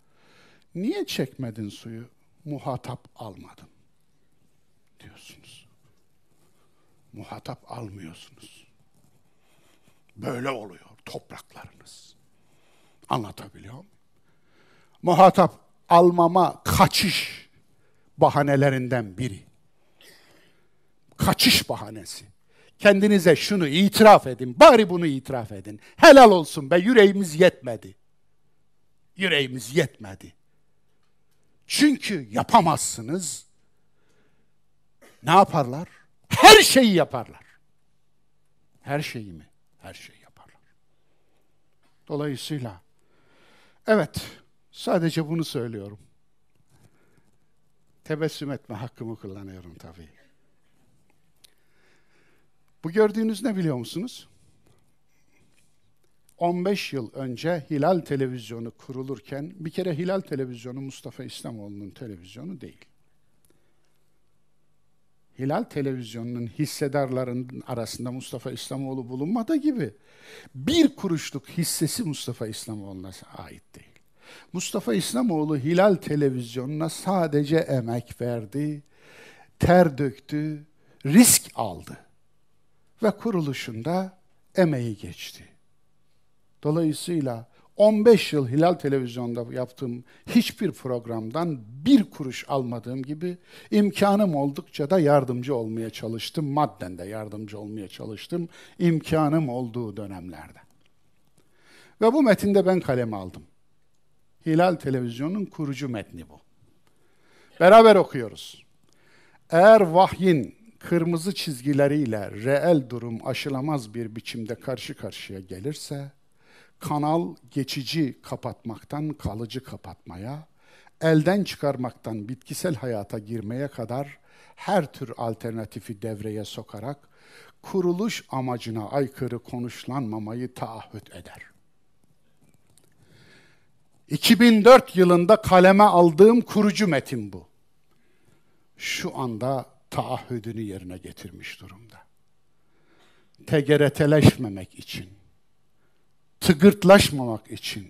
Niye çekmedin suyu? Muhatap almadım. Diyorsunuz. Muhatap almıyorsunuz. Böyle oluyor topraklarınız. Anlatabiliyor muyum? Muhatap almama kaçış bahanelerinden biri. Kaçış bahanesi. Kendinize şunu itiraf edin. Bari bunu itiraf edin. Helal olsun be yüreğimiz yetmedi. Yüreğimiz yetmedi. Çünkü yapamazsınız. Ne yaparlar? Her şeyi yaparlar. Her şeyi mi? Her şeyi yaparlar. Dolayısıyla Evet, sadece bunu söylüyorum. Tebessüm etme hakkımı kullanıyorum tabii. Bu gördüğünüz ne biliyor musunuz? 15 yıl önce Hilal Televizyonu kurulurken, bir kere Hilal Televizyonu Mustafa İslamoğlu'nun televizyonu değil. Hilal Televizyonu'nun hissedarlarının arasında Mustafa İslamoğlu bulunmadığı gibi bir kuruşluk hissesi Mustafa İslamoğlu'na ait değil. Mustafa İslamoğlu Hilal Televizyonu'na sadece emek verdi, ter döktü, risk aldı ve kuruluşunda emeği geçti. Dolayısıyla 15 yıl Hilal Televizyon'da yaptığım hiçbir programdan bir kuruş almadığım gibi imkanım oldukça da yardımcı olmaya çalıştım. Madden de yardımcı olmaya çalıştım imkanım olduğu dönemlerde. Ve bu metinde ben kaleme aldım. Hilal Televizyonu'nun kurucu metni bu. Beraber okuyoruz. Eğer vahyin kırmızı çizgileriyle reel durum aşılamaz bir biçimde karşı karşıya gelirse, kanal geçici kapatmaktan kalıcı kapatmaya, elden çıkarmaktan bitkisel hayata girmeye kadar her tür alternatifi devreye sokarak kuruluş amacına aykırı konuşlanmamayı taahhüt eder. 2004 yılında kaleme aldığım kurucu metin bu. Şu anda taahhüdünü yerine getirmiş durumda. TGRT'leşmemek için tıgırtlaşmamak için,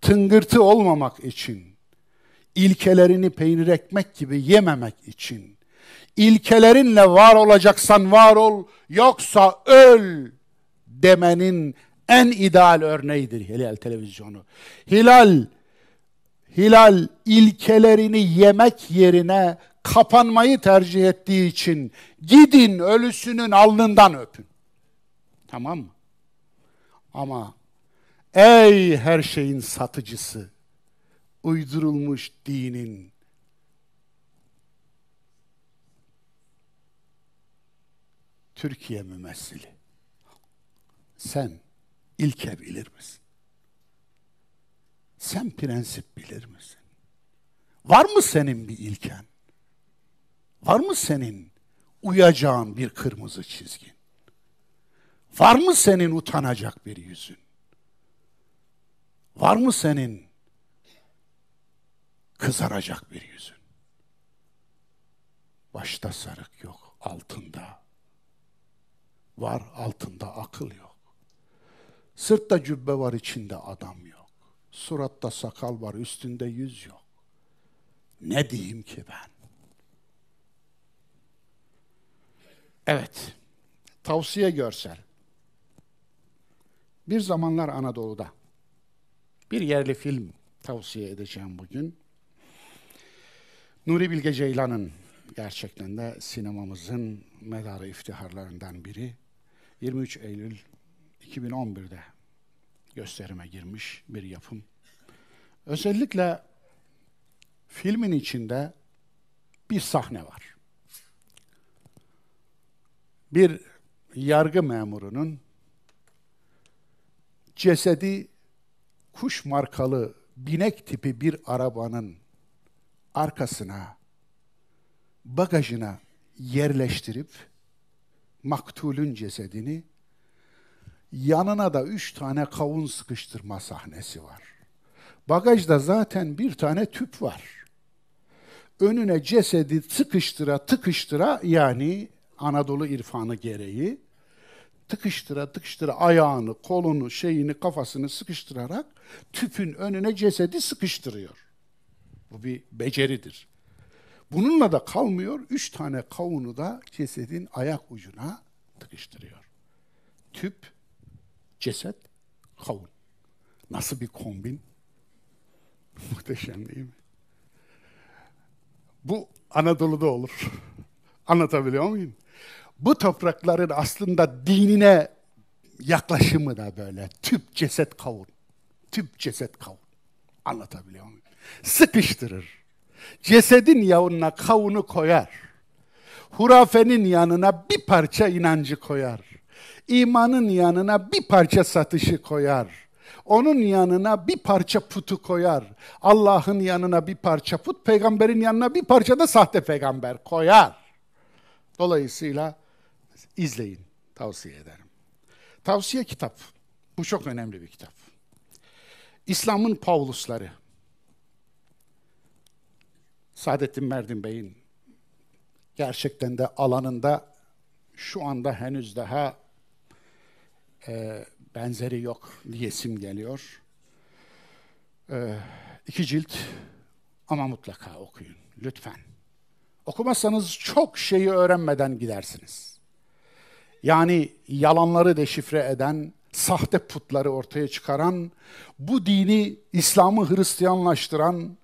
tıngırtı olmamak için, ilkelerini peynir ekmek gibi yememek için, ilkelerinle var olacaksan var ol, yoksa öl demenin en ideal örneğidir Hilal televizyonu. Hilal, Hilal ilkelerini yemek yerine kapanmayı tercih ettiği için gidin ölüsünün alnından öpün. Tamam mı? Ama ey her şeyin satıcısı, uydurulmuş dinin Türkiye mümessili. Sen ilke bilir misin? Sen prensip bilir misin? Var mı senin bir ilken? Var mı senin uyacağın bir kırmızı çizgin? Var mı senin utanacak bir yüzün? Var mı senin kızaracak bir yüzün? Başta sarık yok, altında. Var altında akıl yok. Sırtta cübbe var, içinde adam yok. Suratta sakal var, üstünde yüz yok. Ne diyeyim ki ben? Evet, tavsiye görsel. Bir zamanlar Anadolu'da bir yerli film tavsiye edeceğim bugün. Nuri Bilge Ceylan'ın gerçekten de sinemamızın medarı iftiharlarından biri. 23 Eylül 2011'de gösterime girmiş bir yapım. Özellikle filmin içinde bir sahne var. Bir yargı memurunun cesedi kuş markalı binek tipi bir arabanın arkasına bagajına yerleştirip maktulün cesedini yanına da üç tane kavun sıkıştırma sahnesi var. Bagajda zaten bir tane tüp var. Önüne cesedi sıkıştıra tıkıştıra yani Anadolu irfanı gereği tıkıştıra tıkıştıra ayağını, kolunu, şeyini, kafasını sıkıştırarak tüpün önüne cesedi sıkıştırıyor. Bu bir beceridir. Bununla da kalmıyor, üç tane kavunu da cesedin ayak ucuna tıkıştırıyor. Tüp, ceset, kavun. Nasıl bir kombin? [LAUGHS] Muhteşem değil mi? Bu Anadolu'da olur. [LAUGHS] Anlatabiliyor muyum? Bu toprakların aslında dinine yaklaşımı da böyle. Tüp ceset kavun. Tüp ceset kavun. Anlatabiliyor muyum? Sıkıştırır. Cesedin yanına kavunu koyar. Hurafenin yanına bir parça inancı koyar. İmanın yanına bir parça satışı koyar. Onun yanına bir parça putu koyar. Allah'ın yanına bir parça put, peygamberin yanına bir parça da sahte peygamber koyar. Dolayısıyla izleyin, tavsiye ederim. Tavsiye kitap. Bu çok önemli bir kitap. İslam'ın Pavlusları. Saadettin Merdin Bey'in gerçekten de alanında şu anda henüz daha e, benzeri yok diyesim geliyor. E, iki cilt ama mutlaka okuyun lütfen. Okumazsanız çok şeyi öğrenmeden gidersiniz. Yani yalanları deşifre eden, sahte putları ortaya çıkaran, bu dini İslam'ı Hristiyanlaştıran,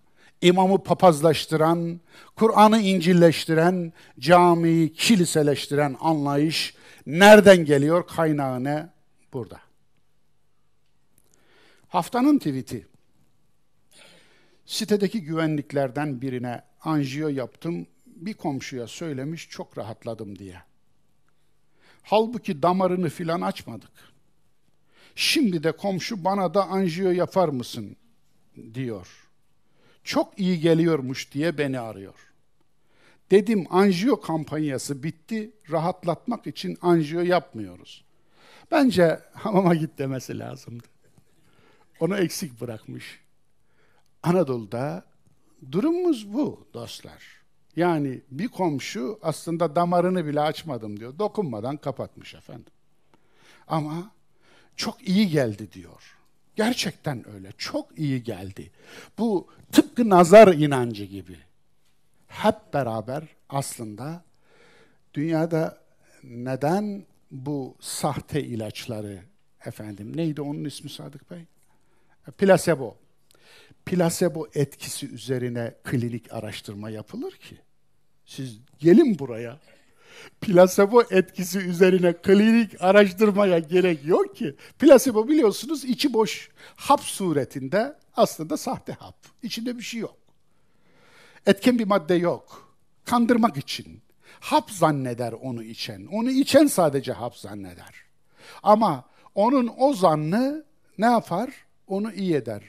imamı papazlaştıran, Kur'an'ı İncilleştiren, camiyi kiliseleştiren anlayış nereden geliyor? Kaynağı ne? Burada. Haftanın tweet'i. Sitedeki güvenliklerden birine anjiyo yaptım, bir komşuya söylemiş çok rahatladım diye. Halbuki damarını filan açmadık. Şimdi de komşu bana da anjiyo yapar mısın diyor çok iyi geliyormuş diye beni arıyor. Dedim anjiyo kampanyası bitti, rahatlatmak için anjiyo yapmıyoruz. Bence hamama git demesi lazımdı. Onu eksik bırakmış. Anadolu'da durumumuz bu dostlar. Yani bir komşu aslında damarını bile açmadım diyor. Dokunmadan kapatmış efendim. Ama çok iyi geldi diyor. Gerçekten öyle. Çok iyi geldi. Bu tıpkı nazar inancı gibi. Hep beraber aslında dünyada neden bu sahte ilaçları efendim neydi onun ismi Sadık Bey? Plasebo. Plasebo etkisi üzerine klinik araştırma yapılır ki. Siz gelin buraya. Plasebo etkisi üzerine klinik araştırmaya gerek yok ki. Plasebo biliyorsunuz içi boş hap suretinde aslında sahte hap. İçinde bir şey yok. Etken bir madde yok. Kandırmak için. Hap zanneder onu içen. Onu içen sadece hap zanneder. Ama onun o zannı ne yapar? Onu iyi eder.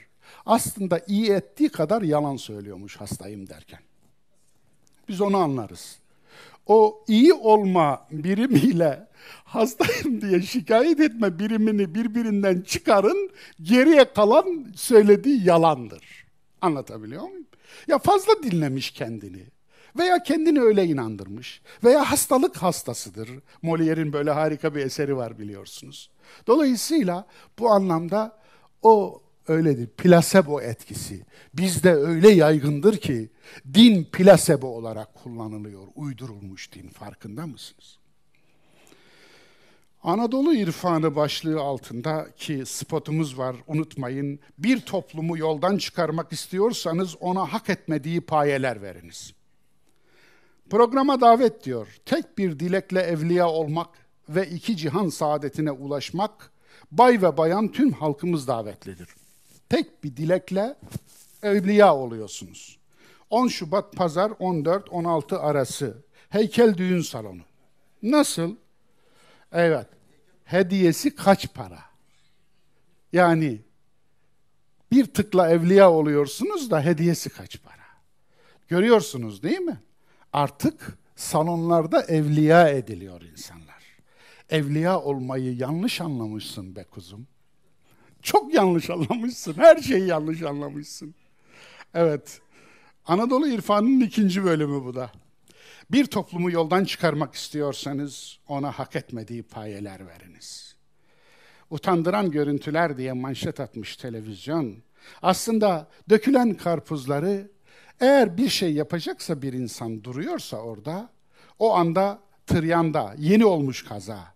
Aslında iyi ettiği kadar yalan söylüyormuş hastayım derken. Biz onu anlarız. O iyi olma birimiyle hastayım diye şikayet etme birimini birbirinden çıkarın, geriye kalan söylediği yalandır. Anlatabiliyor muyum? Ya fazla dinlemiş kendini. Veya kendini öyle inandırmış. Veya hastalık hastasıdır. Molière'in böyle harika bir eseri var biliyorsunuz. Dolayısıyla bu anlamda o öyledir. Plasebo etkisi. Bizde öyle yaygındır ki din plasebo olarak kullanılıyor. Uydurulmuş din. Farkında mısınız? Anadolu İrfanı başlığı altındaki spotumuz var unutmayın. Bir toplumu yoldan çıkarmak istiyorsanız ona hak etmediği payeler veriniz. Programa davet diyor. Tek bir dilekle evliya olmak ve iki cihan saadetine ulaşmak, bay ve bayan tüm halkımız davetlidir. Tek bir dilekle evliya oluyorsunuz. 10 Şubat Pazar 14-16 arası heykel düğün salonu. Nasıl? Evet. Hediyesi kaç para? Yani bir tıkla evliya oluyorsunuz da hediyesi kaç para? Görüyorsunuz değil mi? Artık salonlarda evliya ediliyor insanlar. Evliya olmayı yanlış anlamışsın be kuzum. Çok yanlış anlamışsın. Her şeyi yanlış anlamışsın. Evet. Anadolu İrfanı'nın ikinci bölümü bu da. Bir toplumu yoldan çıkarmak istiyorsanız ona hak etmediği payeler veriniz. Utandıran görüntüler diye manşet atmış televizyon. Aslında dökülen karpuzları eğer bir şey yapacaksa bir insan duruyorsa orada, o anda tıryanda, yeni olmuş kaza.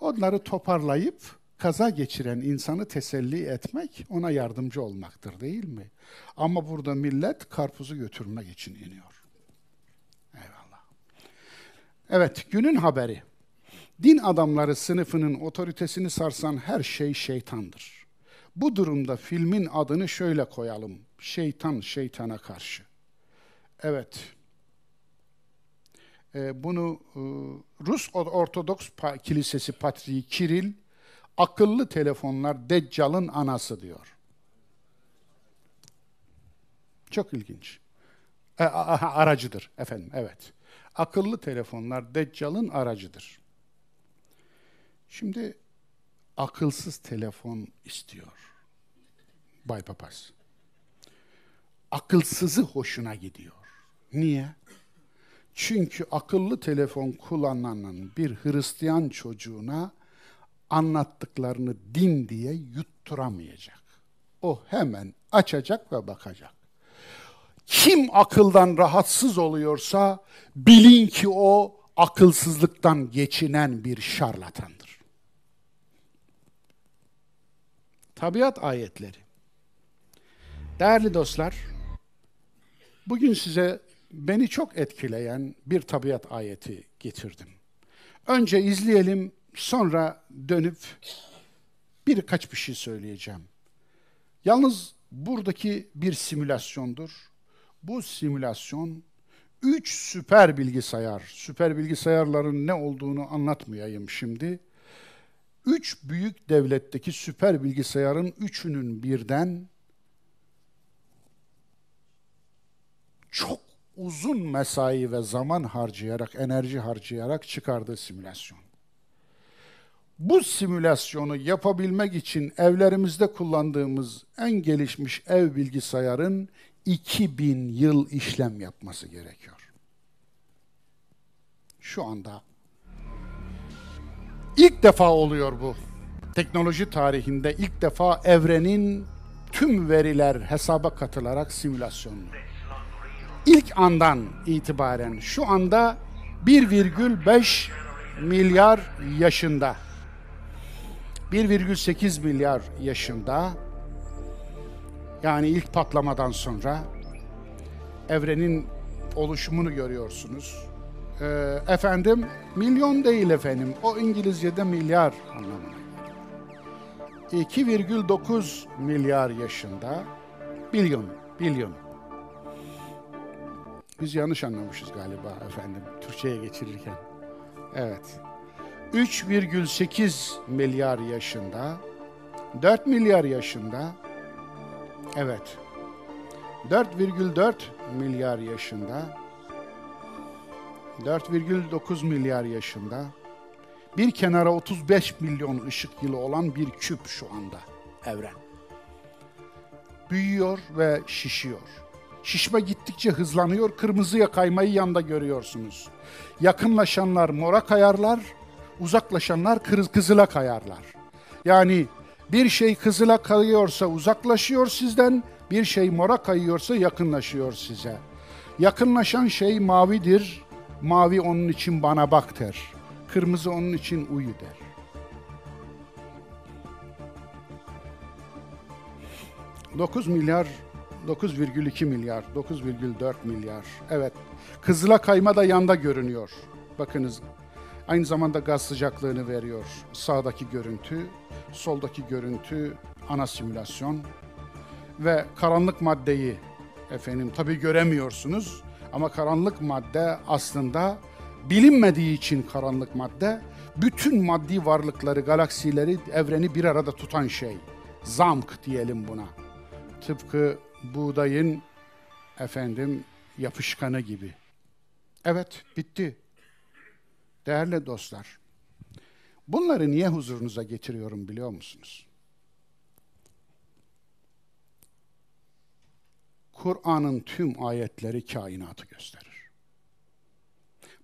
Onları toparlayıp kaza geçiren insanı teselli etmek, ona yardımcı olmaktır değil mi? Ama burada millet karpuzu götürmek için iniyor. Eyvallah. Evet, günün haberi. Din adamları sınıfının otoritesini sarsan her şey şeytandır. Bu durumda filmin adını şöyle koyalım. Şeytan şeytana karşı. Evet. Ee, bunu e, Rus Ortodoks Kilisesi Patriği Kiril akıllı telefonlar Deccal'ın anası diyor. Çok ilginç. E, aha, aracıdır efendim, evet. Akıllı telefonlar Deccal'ın aracıdır. Şimdi akılsız telefon istiyor Bay Papaz. Akılsızı hoşuna gidiyor. Niye? Çünkü akıllı telefon kullananın bir Hristiyan çocuğuna anlattıklarını din diye yutturamayacak. O hemen açacak ve bakacak. Kim akıldan rahatsız oluyorsa bilin ki o akılsızlıktan geçinen bir şarlatandır. Tabiat ayetleri. Değerli dostlar, bugün size beni çok etkileyen bir tabiat ayeti getirdim. Önce izleyelim, sonra dönüp birkaç bir şey söyleyeceğim. Yalnız buradaki bir simülasyondur. Bu simülasyon üç süper bilgisayar, süper bilgisayarların ne olduğunu anlatmayayım şimdi. Üç büyük devletteki süper bilgisayarın üçünün birden çok uzun mesai ve zaman harcayarak, enerji harcayarak çıkardığı simülasyon. Bu simülasyonu yapabilmek için evlerimizde kullandığımız en gelişmiş ev bilgisayarın 2000 yıl işlem yapması gerekiyor. Şu anda ilk defa oluyor bu. Teknoloji tarihinde ilk defa evrenin tüm veriler hesaba katılarak simülasyonlu. İlk andan itibaren şu anda 1,5 milyar yaşında 1,8 milyar yaşında yani ilk patlamadan sonra evrenin oluşumunu görüyorsunuz. Ee, efendim milyon değil efendim. O İngilizce'de milyar anlamına geliyor. 2,9 milyar yaşında bilyon, bilyon. Biz yanlış anlamışız galiba efendim Türkçe'ye geçirirken. Evet. 3,8 milyar yaşında, 4 milyar yaşında, evet, 4,4 milyar yaşında, 4,9 milyar yaşında, bir kenara 35 milyon ışık yılı olan bir küp şu anda evren. Büyüyor ve şişiyor. Şişme gittikçe hızlanıyor, kırmızıya kaymayı yanda görüyorsunuz. Yakınlaşanlar mora kayarlar, uzaklaşanlar kız kızıla kayarlar. Yani bir şey kızıla kayıyorsa uzaklaşıyor sizden, bir şey mora kayıyorsa yakınlaşıyor size. Yakınlaşan şey mavidir, mavi onun için bana bak der. Kırmızı onun için uyu der. Dokuz milyar 9,2 milyar, 9,4 milyar. Evet. Kızıla kayma da yanda görünüyor. Bakınız. Aynı zamanda gaz sıcaklığını veriyor. Sağdaki görüntü, soldaki görüntü ana simülasyon ve karanlık maddeyi efendim tabii göremiyorsunuz ama karanlık madde aslında bilinmediği için karanlık madde bütün maddi varlıkları, galaksileri, evreni bir arada tutan şey. Zamk diyelim buna. Tıpkı buğdayın efendim yapışkanı gibi. Evet, bitti. Değerli dostlar, bunları niye huzurunuza getiriyorum biliyor musunuz? Kur'an'ın tüm ayetleri kainatı gösterir.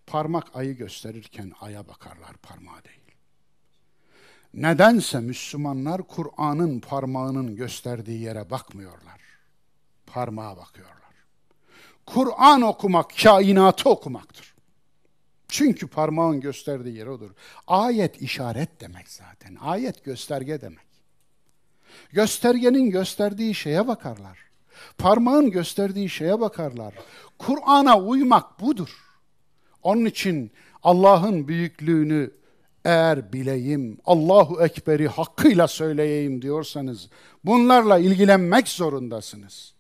Parmak ayı gösterirken aya bakarlar, parmağa değil. Nedense Müslümanlar Kur'an'ın parmağının gösterdiği yere bakmıyorlar. Parmağa bakıyorlar. Kur'an okumak kainatı okumaktır. Çünkü parmağın gösterdiği yer odur. Ayet işaret demek zaten. Ayet gösterge demek. Göstergenin gösterdiği şeye bakarlar. Parmağın gösterdiği şeye bakarlar. Kur'an'a uymak budur. Onun için Allah'ın büyüklüğünü eğer bileyim, Allahu Ekber'i hakkıyla söyleyeyim diyorsanız bunlarla ilgilenmek zorundasınız.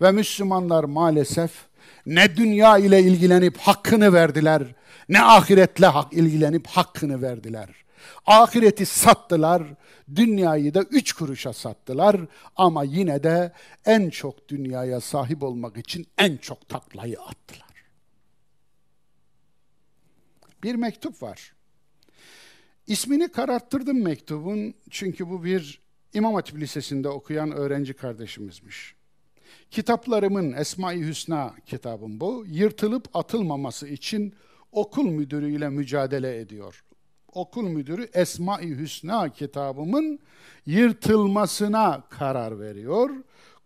Ve Müslümanlar maalesef ne dünya ile ilgilenip hakkını verdiler, ne ahiretle hak ilgilenip hakkını verdiler. Ahireti sattılar, dünyayı da üç kuruşa sattılar ama yine de en çok dünyaya sahip olmak için en çok taklayı attılar. Bir mektup var. İsmini kararttırdım mektubun çünkü bu bir İmam Hatip Lisesi'nde okuyan öğrenci kardeşimizmiş. Kitaplarımın Esma-i Hüsna kitabım bu. Yırtılıp atılmaması için okul müdürüyle mücadele ediyor. Okul müdürü Esma-i Hüsna kitabımın yırtılmasına karar veriyor.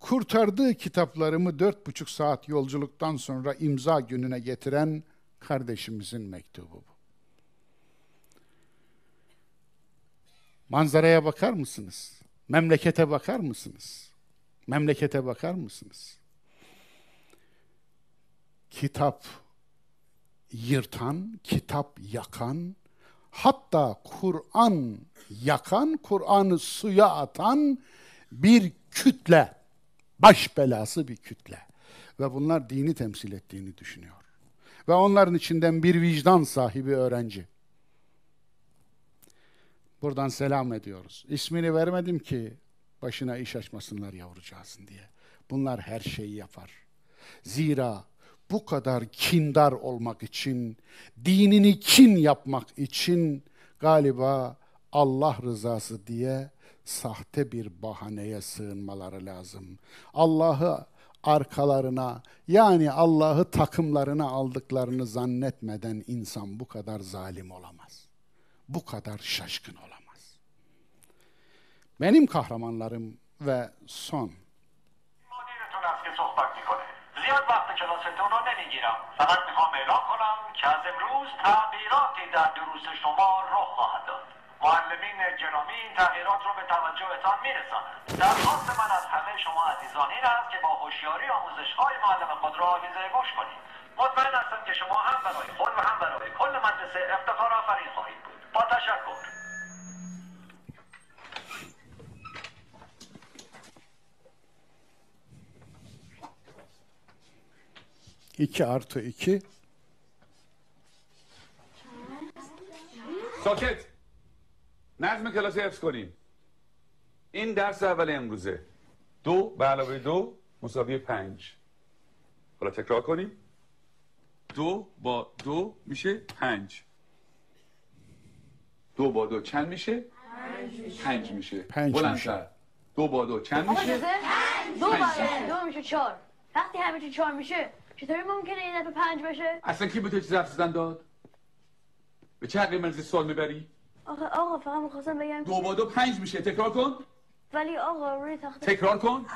Kurtardığı kitaplarımı dört buçuk saat yolculuktan sonra imza gününe getiren kardeşimizin mektubu bu. Manzaraya bakar mısınız? Memlekete bakar mısınız? Memlekete bakar mısınız? Kitap yırtan, kitap yakan, hatta Kur'an yakan, Kur'an'ı suya atan bir kütle, baş belası bir kütle. Ve bunlar dini temsil ettiğini düşünüyor. Ve onların içinden bir vicdan sahibi öğrenci. Buradan selam ediyoruz. İsmini vermedim ki başına iş açmasınlar yavrucağızın diye. Bunlar her şeyi yapar. Zira bu kadar kindar olmak için, dinini kin yapmak için galiba Allah rızası diye sahte bir bahaneye sığınmaları lazım. Allah'ı arkalarına yani Allah'ı takımlarına aldıklarını zannetmeden insan bu kadar zalim olamaz. Bu kadar şaşkın olamaz. Benim kahramanlarım ve son. زیاد وقت کلاستون رو نمی‌گیرم. فقط می‌خوام اعلام کنم که از امروز تغییراتی در دروس شما رخ خواهد داد. معلمین گرامی این تغییرات رو به توجهتان میرسانند. درخواست من از همه شما عزیزان این است که با هوشیاری آموزش های معلم خود را آویزه گوش کنید. مطمئن هستم که شما هم برای خود و هم برای کل مدرسه افتخار آفرین خواهید بود. با تشکر. İki artı iki. ساکت نظم کلاس حفظ کنیم این درس اول امروزه دو به علاوه دو مساوی پنج حالا تکرار کنیم دو با دو میشه پنج دو با دو چند میشه؟ پنج میشه پنج بلندتر. میشه. دو با دو چند میشه؟ دو برابر دو میشه چهار وقتی همه چهار میشه چطوری ممکنه این دفعه پنج بشه؟ اصلا کی به تو چیز حرف زدن داد؟ به چه حقی منزی سوال می‌بری؟ آخه آقا فقط می‌خواستم بگم دو با دو پنج میشه. تکرار کن. ولی آقا روی تخته تکرار کن.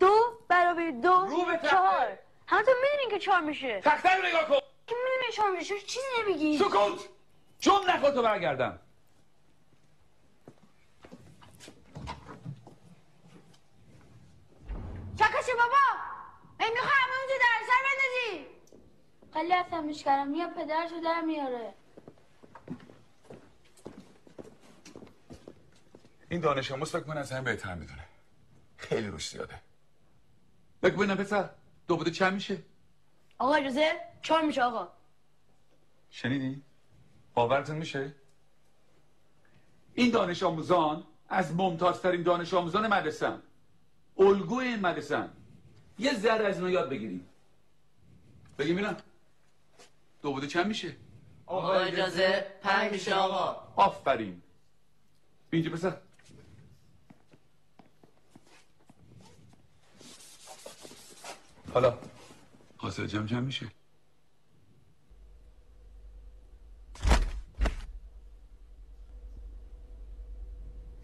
دو برابر دو رو به. چهار. همتون می‌دونین که چهار میشه. تخته رو نگاه کن. که می‌دونین چهار میشه؟ چیزی نمیگی؟ سکوت! چون نخواد برگردم. چکشه بابا! من می‌خوام اونجا در سر بندازی؟ خیلی عصبیش کردم. یا پدرشو در میاره. این دانش آموز فکر کنه از همه بهتر می‌دونه. خیلی روش زیاده. بگو ببینم پسر دو بوده چند میشه؟ آقا اجازه؟ چهار میشه آقا. شنیدی؟ باورتون میشه؟ این دانش آموزان از ممتازترین دانش آموزان مدرسه الگوی این مدرسه یه ذره از اینا یاد بگیریم. بگیم ببینم دو بوده چند میشه؟ آقا اجازه پنج میشه آقا. آفرین. اینجا پسر حالا. حاصل جمع جمع میشه.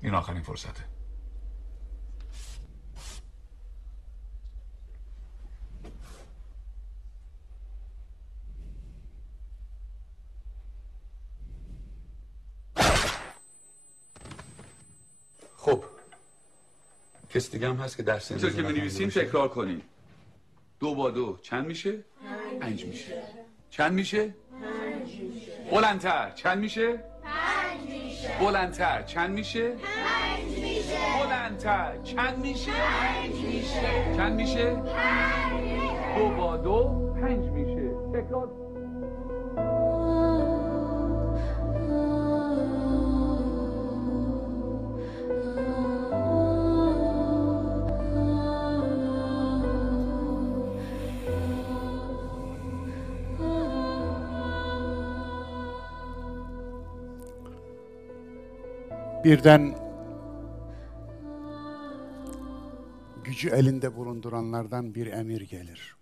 این آخرین فرصته. کس دیگه هم هست که درس اینطور که می تکرار کنیم دو با دو چند میشه؟ پنج میشه چند میشه؟ بلندتر چند میشه؟ پنج میشه بلندتر چند میشه؟ پنج میشه بلندتر چند میشه؟ پنج میشه چند میشه؟ دو با دو پنج میشه تکرار Birden gücü elinde bulunduranlardan bir emir gelir.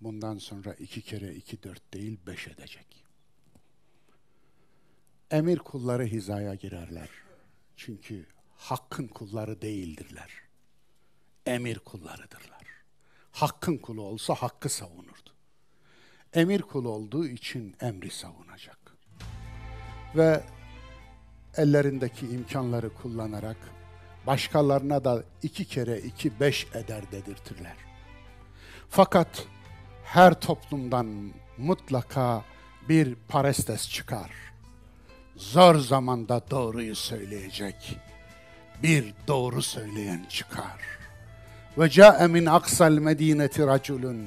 Bundan sonra iki kere iki dört değil beş edecek. Emir kulları hizaya girerler. Çünkü hakkın kulları değildirler. Emir kullarıdırlar. Hakkın kulu olsa hakkı savunurdu. Emir kulu olduğu için emri savunacak. Ve ellerindeki imkanları kullanarak başkalarına da iki kere iki beş eder dedirtirler. Fakat her toplumdan mutlaka bir parestes çıkar. Zor zamanda doğruyu söyleyecek bir doğru söyleyen çıkar. Ve ca'e min aksal medineti raculun.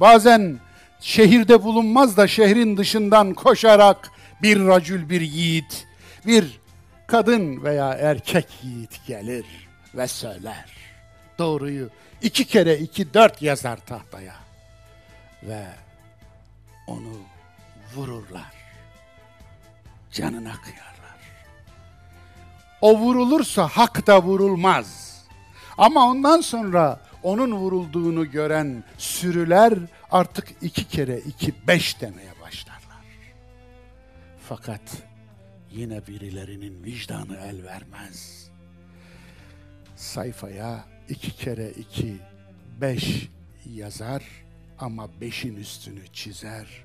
Bazen şehirde bulunmaz da şehrin dışından koşarak bir racül bir yiğit, bir kadın veya erkek yiğit gelir ve söyler. Doğruyu iki kere iki dört yazar tahtaya ve onu vururlar. Canına kıyarlar. O vurulursa hak da vurulmaz. Ama ondan sonra onun vurulduğunu gören sürüler artık iki kere iki beş demeye başlarlar. Fakat yine birilerinin vicdanı el vermez. Sayfaya iki kere iki beş yazar ama beşin üstünü çizer,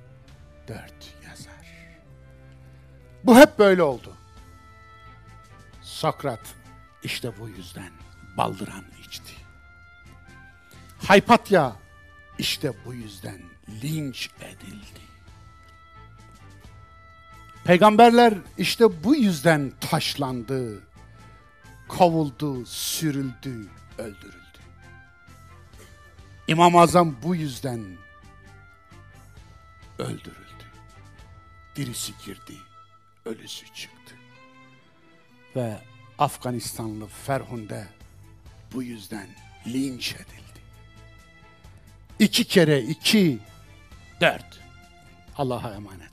dört yazar. Bu hep böyle oldu. Sokrat işte bu yüzden baldıran içti. Haypatya işte bu yüzden linç edildi. Peygamberler işte bu yüzden taşlandı, kovuldu, sürüldü, öldürüldü. İmam-ı Azam bu yüzden öldürüldü. Dirisi girdi, ölüsü çıktı. Ve Afganistanlı Ferhunde bu yüzden linç edildi. İki kere iki, dört. Allah'a emanet.